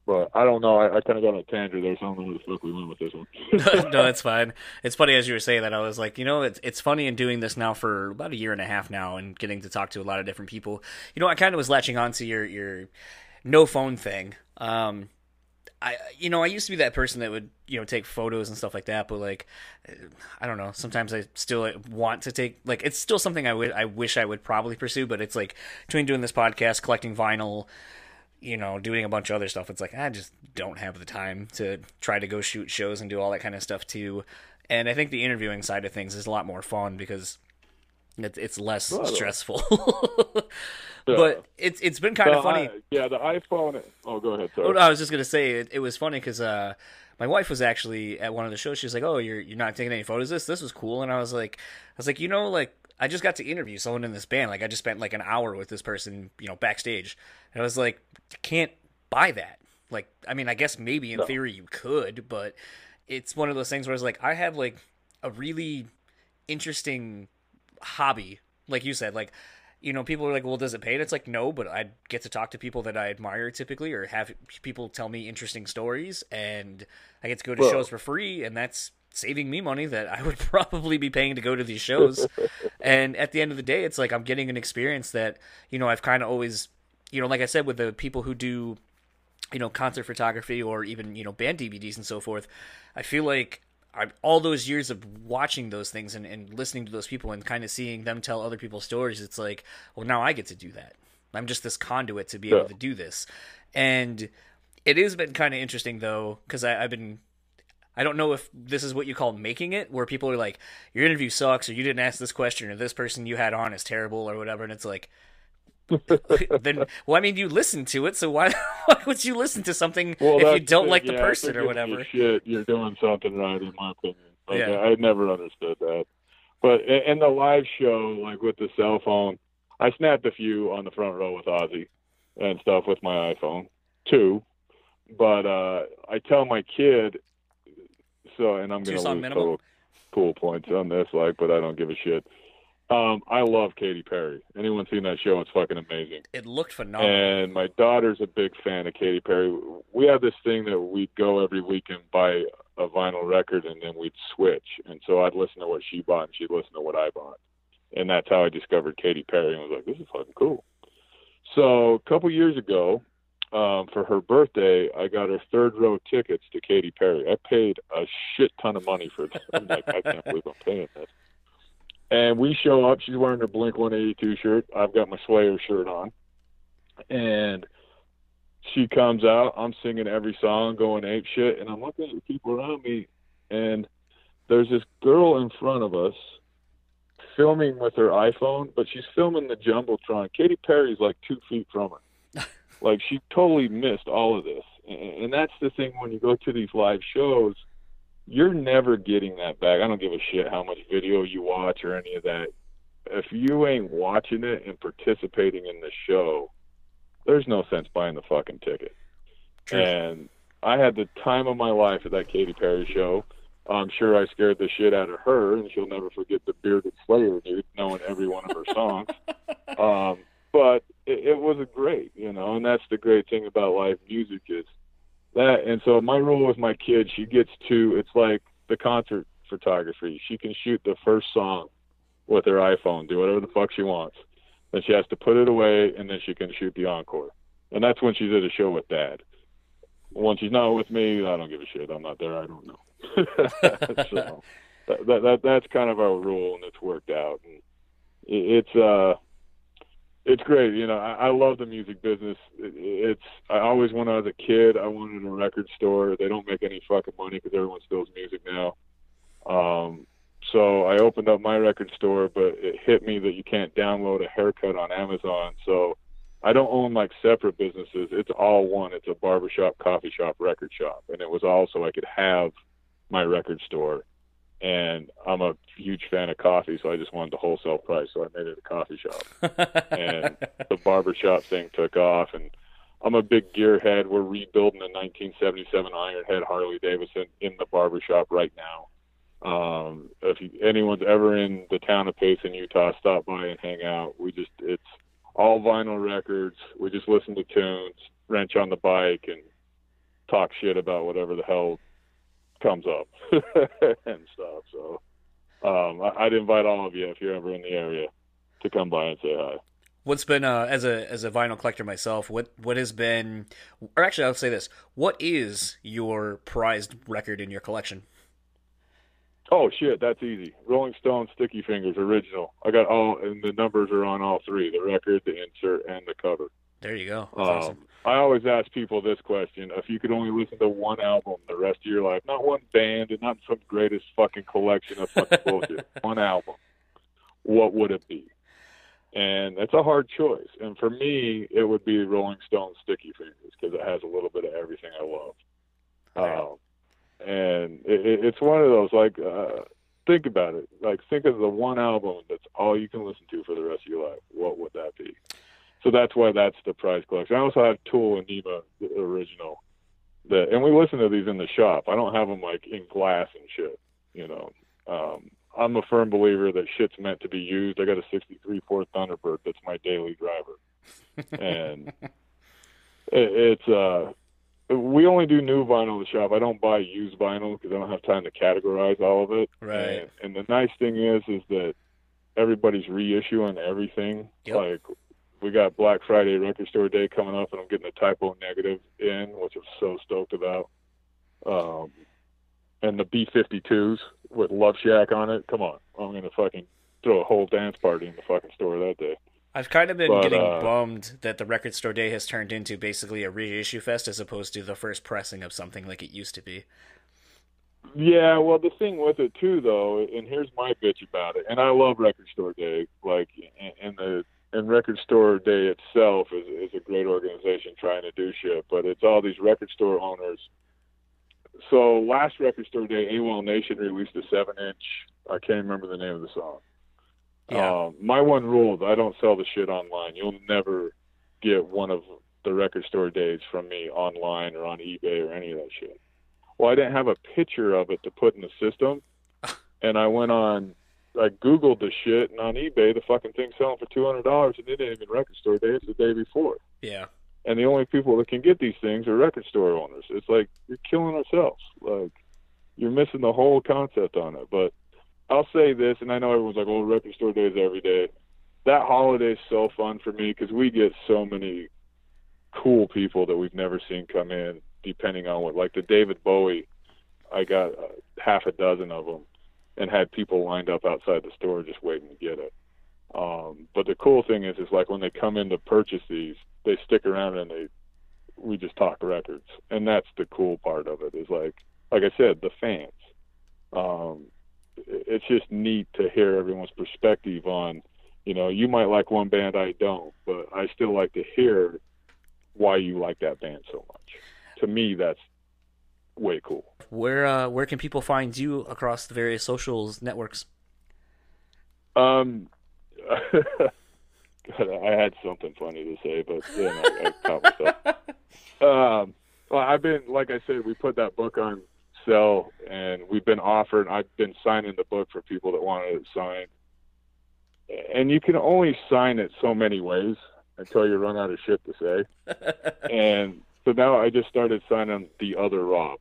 but I don't know. I, I kind of got a tangent there, so I don't know where the fuck we went with this one. no, it's fine. It's funny as you were saying that. I was like, you know, it's it's funny in doing this now for about a year and a half now, and getting to talk to a lot of different people. You know, I kind of was latching onto your your no phone thing. Um, I you know I used to be that person that would you know take photos and stuff like that, but like I don't know. Sometimes I still want to take like it's still something I would I wish I would probably pursue, but it's like between doing this podcast, collecting vinyl, you know, doing a bunch of other stuff. It's like I just don't have the time to try to go shoot shows and do all that kind of stuff too. And I think the interviewing side of things is a lot more fun because it's it's less Well, stressful. Yeah. But it's it's been kind The of funny. i- yeah, the iPhone. Oh, go ahead. Sorry. Oh, I was just gonna say it, it was funny because uh, my wife was actually at one of the shows. She was like, "Oh, you're you're not taking any photos. of This this was cool." And I was like, I was like, you know, like I just got to interview someone in this band. Like I just spent like an hour with this person, you know, backstage. And I was like, you can't buy that. Like, I mean, I guess maybe in No. theory you could, but it's one of those things where it's like I have like a really interesting hobby, like you said, like you know, people are like, well, does it pay? And it's like, no, but I get to talk to people that I admire typically, or have people tell me interesting stories, and I get to go to Well- shows for free, and that's saving me money that I would probably be paying to go to these shows. and at the end of the day, it's like I'm getting an experience that, you know, I've kind of always, you know, like I said, with the people who do, you know, concert photography or even, you know, band DVDs and so forth, I feel like I, all those years of watching those things and, and listening to those people and kind of seeing them tell other people's stories, it's like, well, now I get to do that. I'm just this conduit to be Yeah. able to do this. And it has been kind of interesting though, because I've been I don't know if this is what you call making it, where people are like, "Your interview sucks," or "You didn't ask this question," or "This person you had on is terrible," or whatever, and it's like, then, well, I mean, you listen to it, so why, why would you listen to something Well, if you don't like the person or you're giving me whatever? Shit, you're doing something right, in my opinion. Like, Yeah. I, I never understood that. But in, in the live show, like with the cell phone, I snapped a few on the front row with Ozzy and stuff with my iPhone, too. But uh, I tell my kid, so, and I'm going to lose minimum? total cool points on this, like, but I don't give a shit. Um, I love Katy Perry. Anyone seen that show? It's fucking amazing. It looked phenomenal. And my daughter's a big fan of Katy Perry. We have this thing that we'd go every week and buy a vinyl record and then we'd switch. And so I'd listen to what she bought and she'd listen to what I bought. And that's how I discovered Katy Perry and was like, this is fucking cool. So a couple years ago, um, for her birthday, I got her third row tickets to Katy Perry. I paid a shit ton of money for them. I'm like, I can't believe I'm paying this. And we show up. She's wearing her Blink 182 shirt. I've got my Slayer shirt on. And she comes out. I'm singing every song, going ape shit. And I'm looking at the people around me. And there's this girl in front of us filming with her iPhone, but she's filming the Jumbotron. Katy Perry's like two feet from her. like she totally missed all of this. And, and that's the thing when you go to these live shows you're never getting that back. I don't give a shit how much video you watch or any of that. If you ain't watching it and participating in the show, there's no sense buying the fucking ticket. True. And I had the time of my life at that Katy Perry show. I'm sure I scared the shit out of her, and she'll never forget the bearded Slayer dude, knowing every one of her songs. um, but it, it was great, you know, and that's the great thing about live music is that. And so my rule with my kid, she gets to. It's like the concert photography. She can shoot the first song with her iPhone, do whatever the fuck she wants. Then she has to put it away, and then she can shoot the encore. And that's when she's at a show with dad. When she's not with me, I don't give a shit. I'm not there. I don't know. so that, that, that that's kind of our rule, and it's worked out. And it, it's uh, it's great. You know, I, I love the music business. It, it's I always when I was a kid, I wanted a record store. They don't make any fucking money because everyone steals music now. Um, so I opened up my record store, but it hit me that you can't download a haircut on Amazon. So I don't own like separate businesses. It's all one. It's a barbershop, coffee shop, record shop, and it was all so I could have my record store. And I'm a huge fan of coffee, so I just wanted the wholesale price, so I made it a coffee shop. and the barbershop thing took off, and I'm a big gearhead. We're rebuilding a 1977 Ironhead Harley Davidson in the barbershop right now. Um, if you, anyone's ever in the town of Payson, Utah, stop by and hang out. We just it's all vinyl records. We just listen to tunes, wrench on the bike, and talk shit about whatever the hell comes up and stuff. So um, I, I'd invite all of you if you're ever in the area to come by and say hi. What's been uh, as a as a vinyl collector myself? What what has been, or actually, I'll say this: What is your prized record in your collection? Oh shit, that's easy. Rolling Stone Sticky Fingers original. I got all, and the numbers are on all three: the record, the insert, and the cover. There you go. Um, awesome. I always ask people this question: If you could only listen to one album the rest of your life, not one band and not some greatest fucking collection of fucking bullshit, one album, what would it be? And that's a hard choice. And for me, it would be Rolling Stone Sticky Fingers because it has a little bit of everything I love. Right. Um, and it, it, it's one of those like uh, think about it. Like think of the one album that's all you can listen to for the rest of your life. What would that be? So that's why that's the prize collection. I also have Tool Aenima the original. That and we listen to these in the shop. I don't have them like in glass and shit. You know, um, I'm a firm believer that shit's meant to be used. I got a '63 Ford Thunderbird that's my daily driver, and it, it's uh we only do new vinyl in the shop. I don't buy used vinyl because I don't have time to categorize all of it. Right. And, and the nice thing is, is that everybody's reissuing everything. Yep. Like we got Black Friday Record Store Day coming up, and I'm getting a Type O Negative in, which I'm so stoked about. Um, and the B52s with Love Shack on it. Come on, I'm gonna fucking throw a whole dance party in the fucking store that day. I've kind of been But, getting uh, bummed that the Record Store Day has turned into basically a reissue fest as opposed to the first pressing of something like it used to be. Yeah, well, the thing with it too, though, and here's my bitch about it, and I love Record Store Day, like, and- and the and Record Store Day itself is is a great organization trying to do shit, but it's all these record store owners. So last Record Store Day, AWOLNATION released a seven inch. I can't remember the name of the song. Yeah. Um, my one rule is I don't sell the shit online. You'll never get one of the record store days from me online or on eBay or any of that shit. Well, I didn't have a picture of it to put in the system, and I went on, I Googled the shit, and on eBay, the fucking thing's selling for two hundred dollars, and it ain't even record store day. It's the day before, Yeah. and the only people that can get these things are record store owners. It's like you're killing ourselves. Like you're missing the whole concept on it. But I'll say this, and I know everyone's like, "Oh, record store days every day." That holiday's so fun for me because we get so many cool people that we've never seen come in. Depending on what, like the David Bowie, I got uh, half a dozen of them, and had people lined up outside the store just waiting to get it. Um, but the cool thing is, is like when they come in to purchase these, they stick around and they, we just talk records, and that's the cool part of it. Is like, like I said, the fans. Um, it's just neat to hear everyone's perspective on, you know, you might like one band, I don't, but I still like to hear why you like that band so much. To me, that's way cool. Where uh, where can people find you across the various socials networks? Um, God, I had something funny to say, but then I, I caught myself. Um, well, I've been, like I said, we put that book on sell, and we've been offered. I've been signing the book for people that wanted it signed, and you can only sign it so many ways until you run out of shit to say. and so now I just started signing the other Rob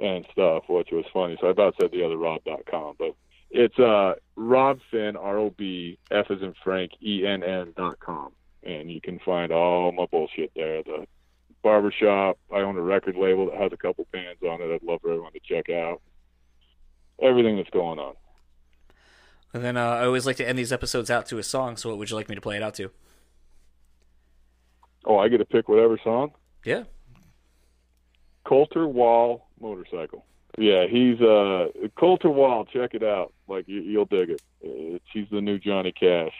and stuff, which was funny. So I about said the other Rob.com, but it's uh Rob Fenn R O B F as in Frank E N N dot com, and you can find all my bullshit there. The barbershop. I own a record label that has a couple bands on it. I'd love for everyone to check out everything that's going on. And then uh, I always like to end these episodes out to a song. So what would you like me to play it out to? Oh, I get to pick whatever song. Yeah. Colter Wall motorcycle. Yeah, he's uh Colter Wall. Check it out. Like you, you'll dig it. It's, he's the new Johnny Cash,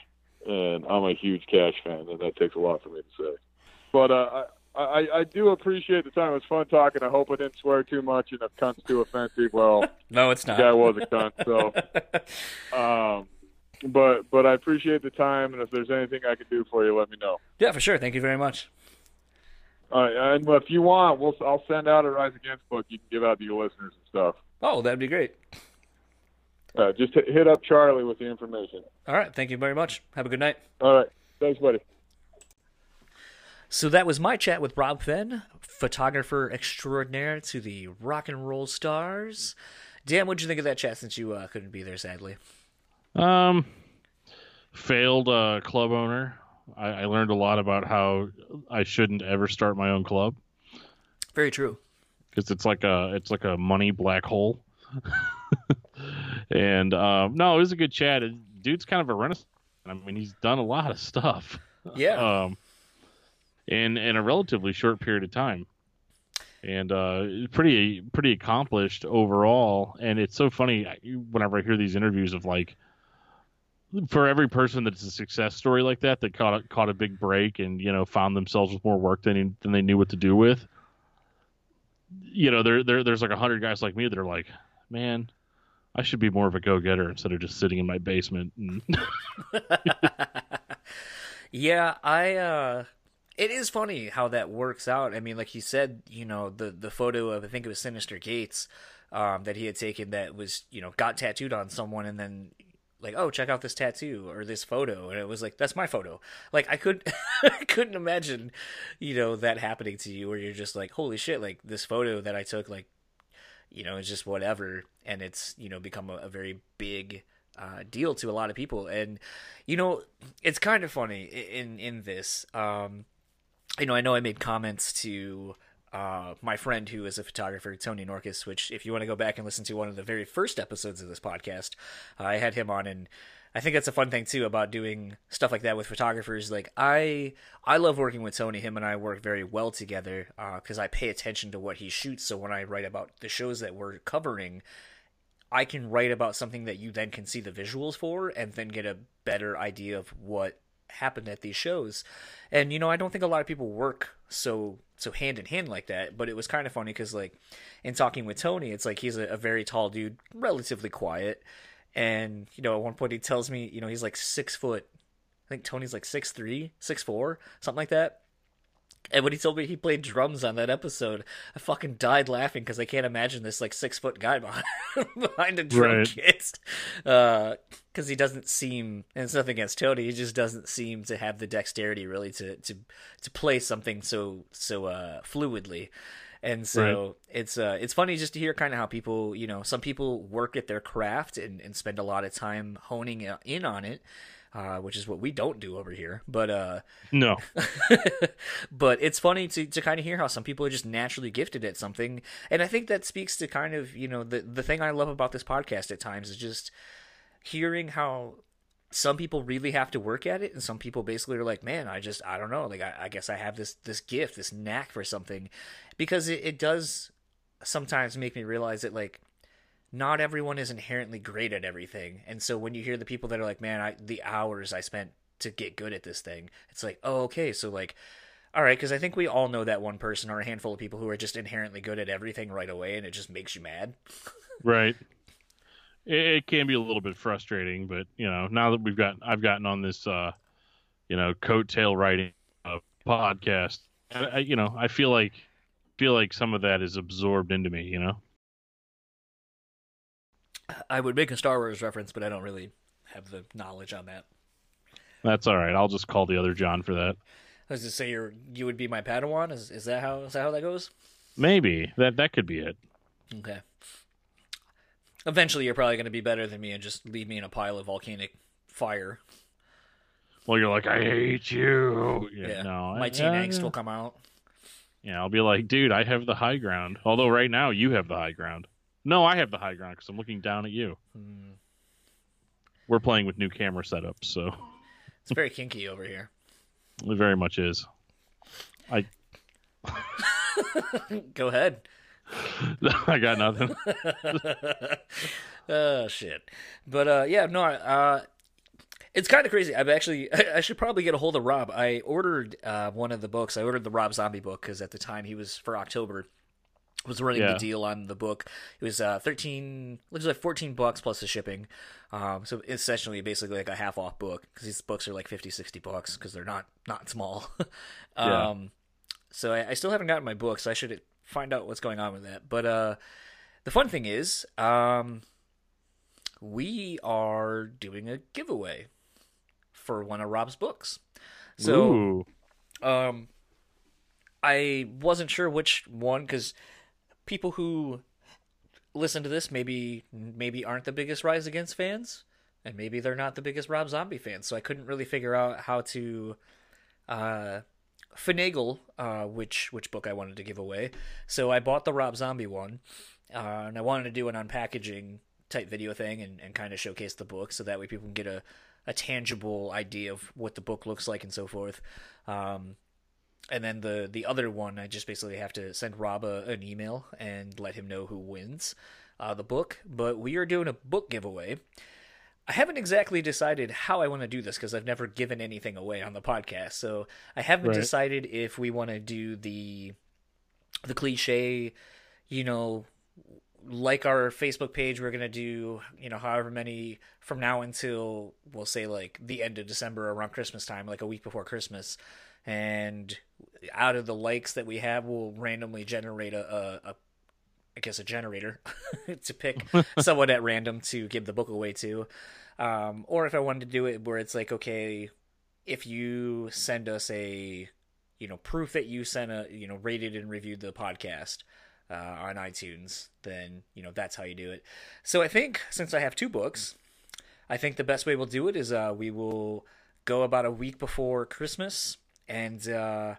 and I'm a huge Cash fan, and that takes a lot for me to say. But uh, I, I I do appreciate the time. It was fun talking. I hope I didn't swear too much, and if cunt's too offensive, well, No, it's the not. guy was a cunt. So, um, but but I appreciate the time, and if there's anything I can do for you, let me know. yeah, for sure. Thank you very much. All right, and if you want, we'll I'll send out a Rise Against book. You can give out to your listeners and stuff. Oh, that'd be great. Uh, just hit, hit up Charlie with the information. All right. Thank you very much. Have a good night. All right, thanks, buddy. So that was my chat with Rob Fenn, photographer extraordinaire to the rock and roll stars. Dan, what'd you think of that chat since you uh, couldn't be there, sadly? Um, failed uh, club owner. I, I learned a lot about how I shouldn't ever start my own club Very true. because it's like a it's like a money black hole. and um, no, it was a good chat. Dude's kind of a renaissance. I mean, he's done a lot of stuff. Yeah. Um, in in a relatively short period of time, and uh, pretty pretty accomplished overall. And it's so funny whenever I hear these interviews of like, for every person that's a success story like that that caught a, caught a big break and you know found themselves with more work than than they knew what to do with. You know, there there there's like a hundred guys like me that are like, man. I should be more of a go-getter instead of just sitting in my basement. And yeah, I uh it is funny how that works out. I mean, like you said, you know, the the photo of I think it was Synyster Gates um that he had taken that was, you know, got tattooed on someone and then like, oh, check out this tattoo or this photo and it was like that's my photo. Like I could I couldn't imagine, you know, that happening to you where you're just like, holy shit, like this photo that I took like you know, it's just whatever, and it's you know become a, a very big uh, deal to a lot of people. And you know, it's kind of funny in in this. Um, you know, I know I made comments to uh, my friend who is a photographer, Tony Norcus. Which, if you want to go back and listen to one of the very first episodes of this podcast, uh, I had him on, and I think that's a fun thing too about doing stuff like that with photographers. Like I, I love working with Tony. Him and I work very well together because I pay attention to what he shoots. So when I write about the shows that we're covering, I can write about something that you then can see the visuals for, and then get a better idea of what happened at these shows. And you know, I don't think a lot of people work so so hand in hand like that. But it was kind of funny because like in talking with Tony, it's like he's a, a very tall dude, relatively quiet, and you know, at one point he tells me, you know, he's like six foot. I think Tony's like six three, six four, something like that. And when he told me he played drums on that episode, I fucking died laughing because I can't imagine this like six foot guy behind, behind a drum Right. kit. Because he doesn't seem, and it's nothing against Tony, he just doesn't seem to have the dexterity really to to to play something so so uh, fluidly. And so it's uh it's funny just to hear kind of how people you know some people work at their craft and, and spend a lot of time honing in on it, uh, which is what we don't do over here. But uh, no, but it's funny to, to kind of hear how some people are just naturally gifted at something and i think that speaks to kind of you know the, the thing i love about this podcast at times is just hearing how some people really have to work at it and some people basically are like man i just i don't know like i, I guess i have this this gift this knack for something because it, it does sometimes make me realize that like not everyone is inherently great at everything and so when you hear the people that are like man i the hours i spent to get good at this thing it's like oh okay so like all right because i think we all know that one person or a handful of people who are just inherently good at everything right away and it just makes you mad right. It, it can be a little bit frustrating, but you know, now that we've got, I've gotten on this, uh, you know, coattail writing uh, podcast. I, I, you know, I feel like, feel like some of that is absorbed into me. You know. I would make a Star Wars reference, but I don't really have the knowledge on that. That's all right. I'll just call the other John for that. I was to say you're you would be my Padawan. Is is that how is that how that goes? Maybe that that could be it. Okay. Eventually, you're probably going to be better than me and just leave me in a pile of volcanic fire. Well, you're like, I hate you. Yeah, Yeah, no, my I- teen yeah, angst will come out. Yeah, I'll be like, dude, I have the high ground. Although right now you have the high ground. No, I have the high ground because I'm looking down at you. Hmm. We're playing with new camera setups, so It's very kinky over here. it very much is. I Go ahead. I got nothing. oh shit. But uh yeah, no, uh it's kind of crazy. I've actually I should probably get a hold of Rob. I ordered uh one of the books. I ordered the Rob Zombie book cuz at the time he was for October was running Yeah. the deal on the book. It was uh 13 looks like 14 bucks plus the shipping. Um so essentially basically like a half off book cuz these books are like 50 60 bucks cuz they're not not small. Yeah. um so I, I still haven't gotten my book, so I should find out what's going on with that. But uh, the fun thing is, um, we are doing a giveaway for one of Rob's books. So um, I wasn't sure which one because people who listen to this maybe maybe aren't the biggest Rise Against fans, and maybe they're not the biggest Rob Zombie fans. So I couldn't really figure out how to uh, finagle uh, which which book I wanted to give away. So I bought the Rob Zombie one, uh, and I wanted to do an unpackaging type video thing and, and kind of showcase the book so that way people can get a, a tangible idea of what the book looks like and so forth. Um, and then the the other one, I just basically have to send Rob a, an email and let him know who wins uh, the book. But we are doing a book giveaway. I haven't exactly decided how I want to do this because I've never given anything away on the podcast. So I haven't Right. decided if we want to do the the cliche, you know, like our Facebook page, we're gonna do, you know, however many from now until we'll say like the end of December around Christmas time, like a week before Christmas, and out of the likes that we have, we'll randomly generate a, a, a I guess a generator to pick someone at random to give the book away to, um, or if I wanted to do it where it's like, okay, if you send us a, you know, proof that you sent a, you know, rated and reviewed the podcast uh, on iTunes, then you know that's how you do it. So I think since I have two books, I think the best way we'll do it is uh, we will go about a week before Christmas, and uh,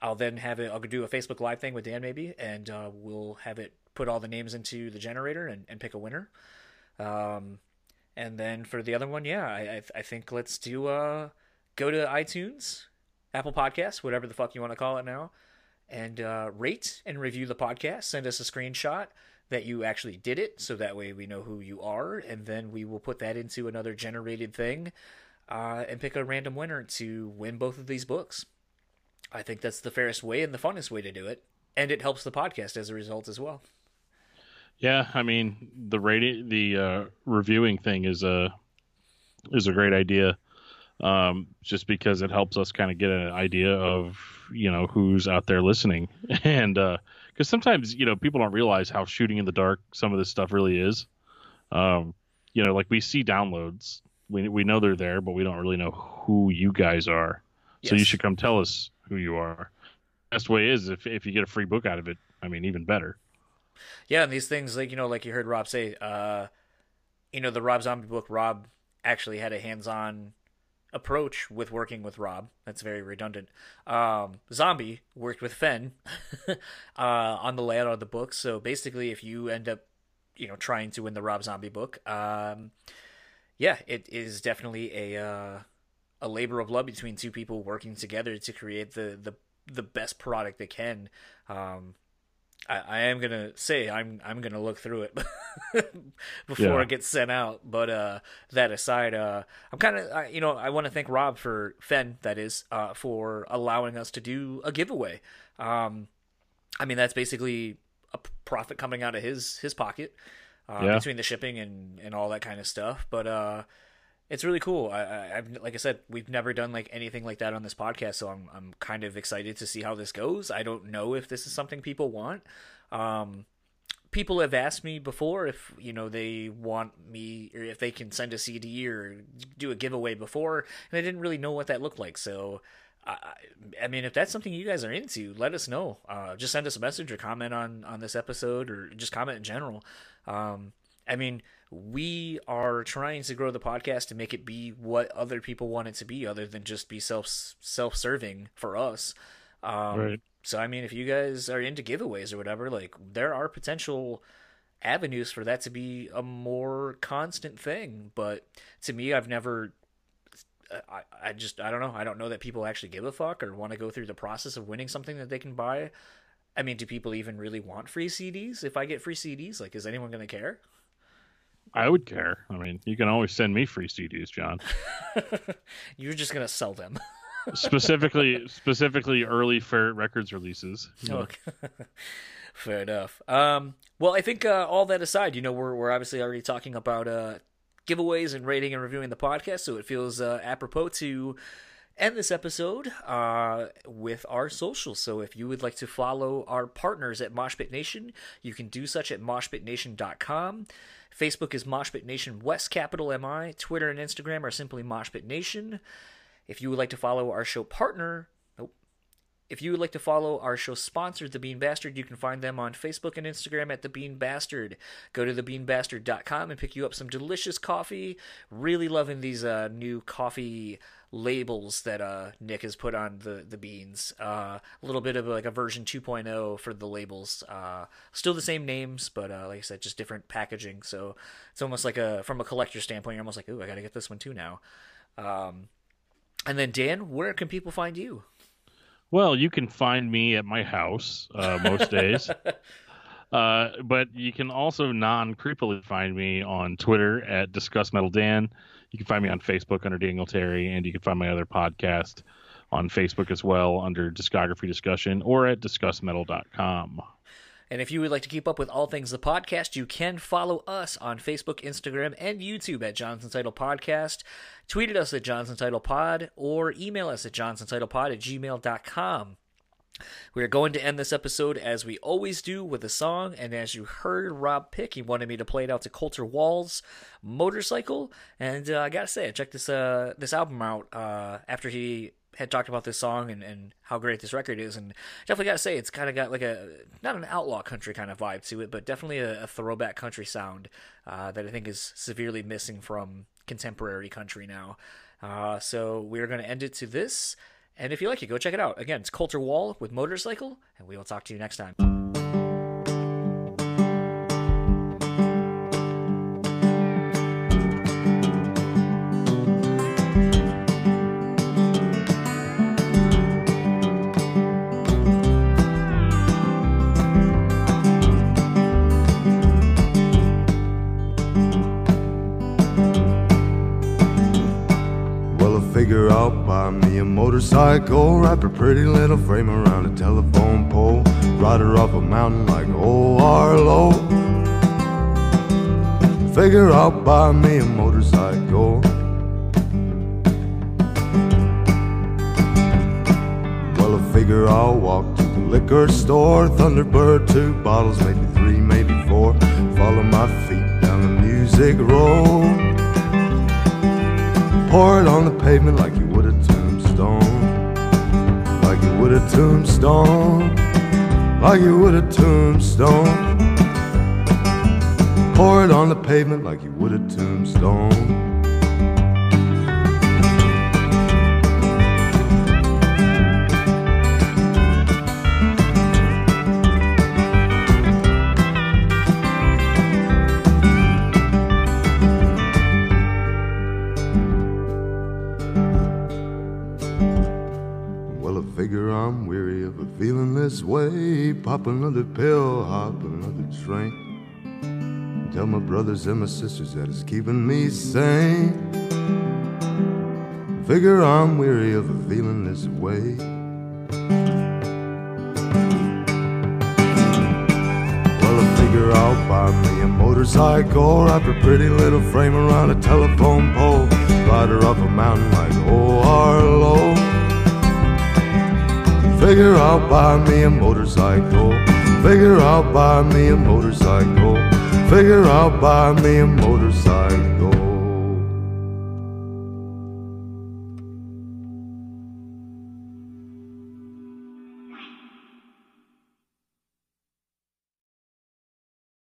I'll then have it. I'll do a Facebook Live thing with Dan maybe, and uh, we'll have it put all the names into the generator and, and pick a winner. Um, and then for the other one, yeah, I I, think let's do uh go to iTunes, Apple Podcasts, whatever the fuck you want to call it now, and uh, rate and review the podcast. Send us a screenshot that you actually did it, so that way we know who you are, and then we will put that into another generated thing, uh, and pick a random winner to win both of these books. I think that's the fairest way and the funnest way to do it, and it helps the podcast as a result as well. Yeah, I mean the rating, the uh, reviewing thing is a is a great idea. Um, just because it helps us kind of get an idea of you know who's out there listening, and because sometimes you know people don't realize how shooting in the dark some of this stuff really is. Um, you know, like we see downloads, we we know they're there, but we don't really know who you guys are. So you should come tell us who you are. Best way is if if you get a free book out of it. I mean, even better. Yeah, and these things like you know, like you heard Rob say, uh, you know, the Rob Zombie book. Rob actually had a hands-on approach with working with Rob. That's very redundant. Um, Zombie worked with Fenn uh, on the layout of the book. So basically, if you end up, you know, trying to win the Rob Zombie book, um, yeah, it is definitely a uh, a labor of love between two people working together to create the the the best product they can. Um, I, I am gonna say I'm I'm gonna look through it before Yeah. it gets sent out. But uh, that aside, uh, I'm kind of you know I want to thank Rob for Fenn that is uh, for allowing us to do a giveaway. Um, I mean that's basically a profit coming out of his his pocket uh, Yeah. between the shipping and and all that kind of stuff. But uh, it's really cool. I, I, I've like I said, we've never done like anything like that on this podcast, so I'm I'm kind of excited to see how this goes. I don't know if this is something people want. Um, people have asked me before if you know they want me or if they can send a CD or do a giveaway before, and I didn't really know what that looked like. So, I, I mean, if that's something you guys are into, let us know. Uh, just send us a message or comment on on this episode, or just comment in general. Um, I mean, we are trying to grow the podcast to make it be what other people want it to be, other than just be self self serving for us. Um, Right. So I mean, if you guys are into giveaways or whatever, like there are potential avenues for that to be a more constant thing. But to me, I've never. I, I just I don't know. I don't know that people actually give a fuck or want to go through the process of winning something that they can buy. I mean, do people even really want free CDs? If I get free CDs, like, is anyone gonna care? I would care. I mean, you can always send me free CDs, John. You're just gonna sell them. specifically, specifically early Ferret Records releases. Okay. Fair enough. Um, well, I think uh, all that aside, you know, we're we're obviously already talking about uh, giveaways and rating and reviewing the podcast, so it feels uh, apropos to end this episode uh, with our socials. So if you would like to follow our partners at Moshpit Nation, you can do such at moshpitnation.com. Facebook is Moshpit Nation West Capital MI. Twitter and Instagram are simply Moshpit Nation. If you would like to follow our show partner. If you would like to follow our show sponsor, The Bean Bastard, you can find them on Facebook and Instagram at The Bean Bastard. Go to thebeanbastard.com and pick you up some delicious coffee. Really loving these uh, new coffee labels that uh, Nick has put on the, the beans. Uh, a little bit of like a version 2.0 for the labels. Uh, still the same names, but uh, like I said, just different packaging. So it's almost like a, from a collector standpoint, you're almost like, ooh, I got to get this one too now. Um, and then Dan, where can people find you? Well, you can find me at my house uh, most days. Uh, but you can also non creepily find me on Twitter at Discuss Metal Dan. You can find me on Facebook under Daniel Terry, and you can find my other podcast on Facebook as well under Discography Discussion or at discussmetal.com. And if you would like to keep up with all things the podcast, you can follow us on Facebook, Instagram, and YouTube at Johnson Title Podcast. Tweet at us at Johnson Title Pod or email us at johnsontitlepod at gmail.com. We are going to end this episode as we always do with a song, and as you heard Rob pick, he wanted me to play it out to Colter Wall's Motorcycle, and uh, I gotta say, I checked this uh, this album out uh, after he had talked about this song and, and how great this record is, and definitely gotta say, it's kind of got like a not an outlaw country kind of vibe to it, but definitely a, a throwback country sound uh, that I think is severely missing from contemporary country now. Uh, so we're to end it to this. And if you like it, go check it out. Again, it's Colter Wall with Motorcycle, and we will talk to you next time. Motorcycle, wrap a pretty little frame around a telephone pole, ride her off a mountain like old Arlo. Figure I'll buy me a motorcycle. Well, I figure I'll walk to the liquor store, Thunderbird, two bottles, maybe three, maybe four. Follow my feet down the music road. Pour it on the pavement like you would a tombstone. Like you would a tombstone. Pour it on the pavement like you would a tombstone. Pop another pill, hop another drink. Tell my brothers and my sisters that it's keeping me sane. Figure I'm weary of feeling this way. Well, I figure I'll buy me a motorcycle, wrap a pretty little frame around a telephone pole, ride her up a mountain like oh, old Arlo. Figure I'll buy me a motorcycle. Figure I'll buy me a motorcycle. Figure I'll buy me a motorcycle.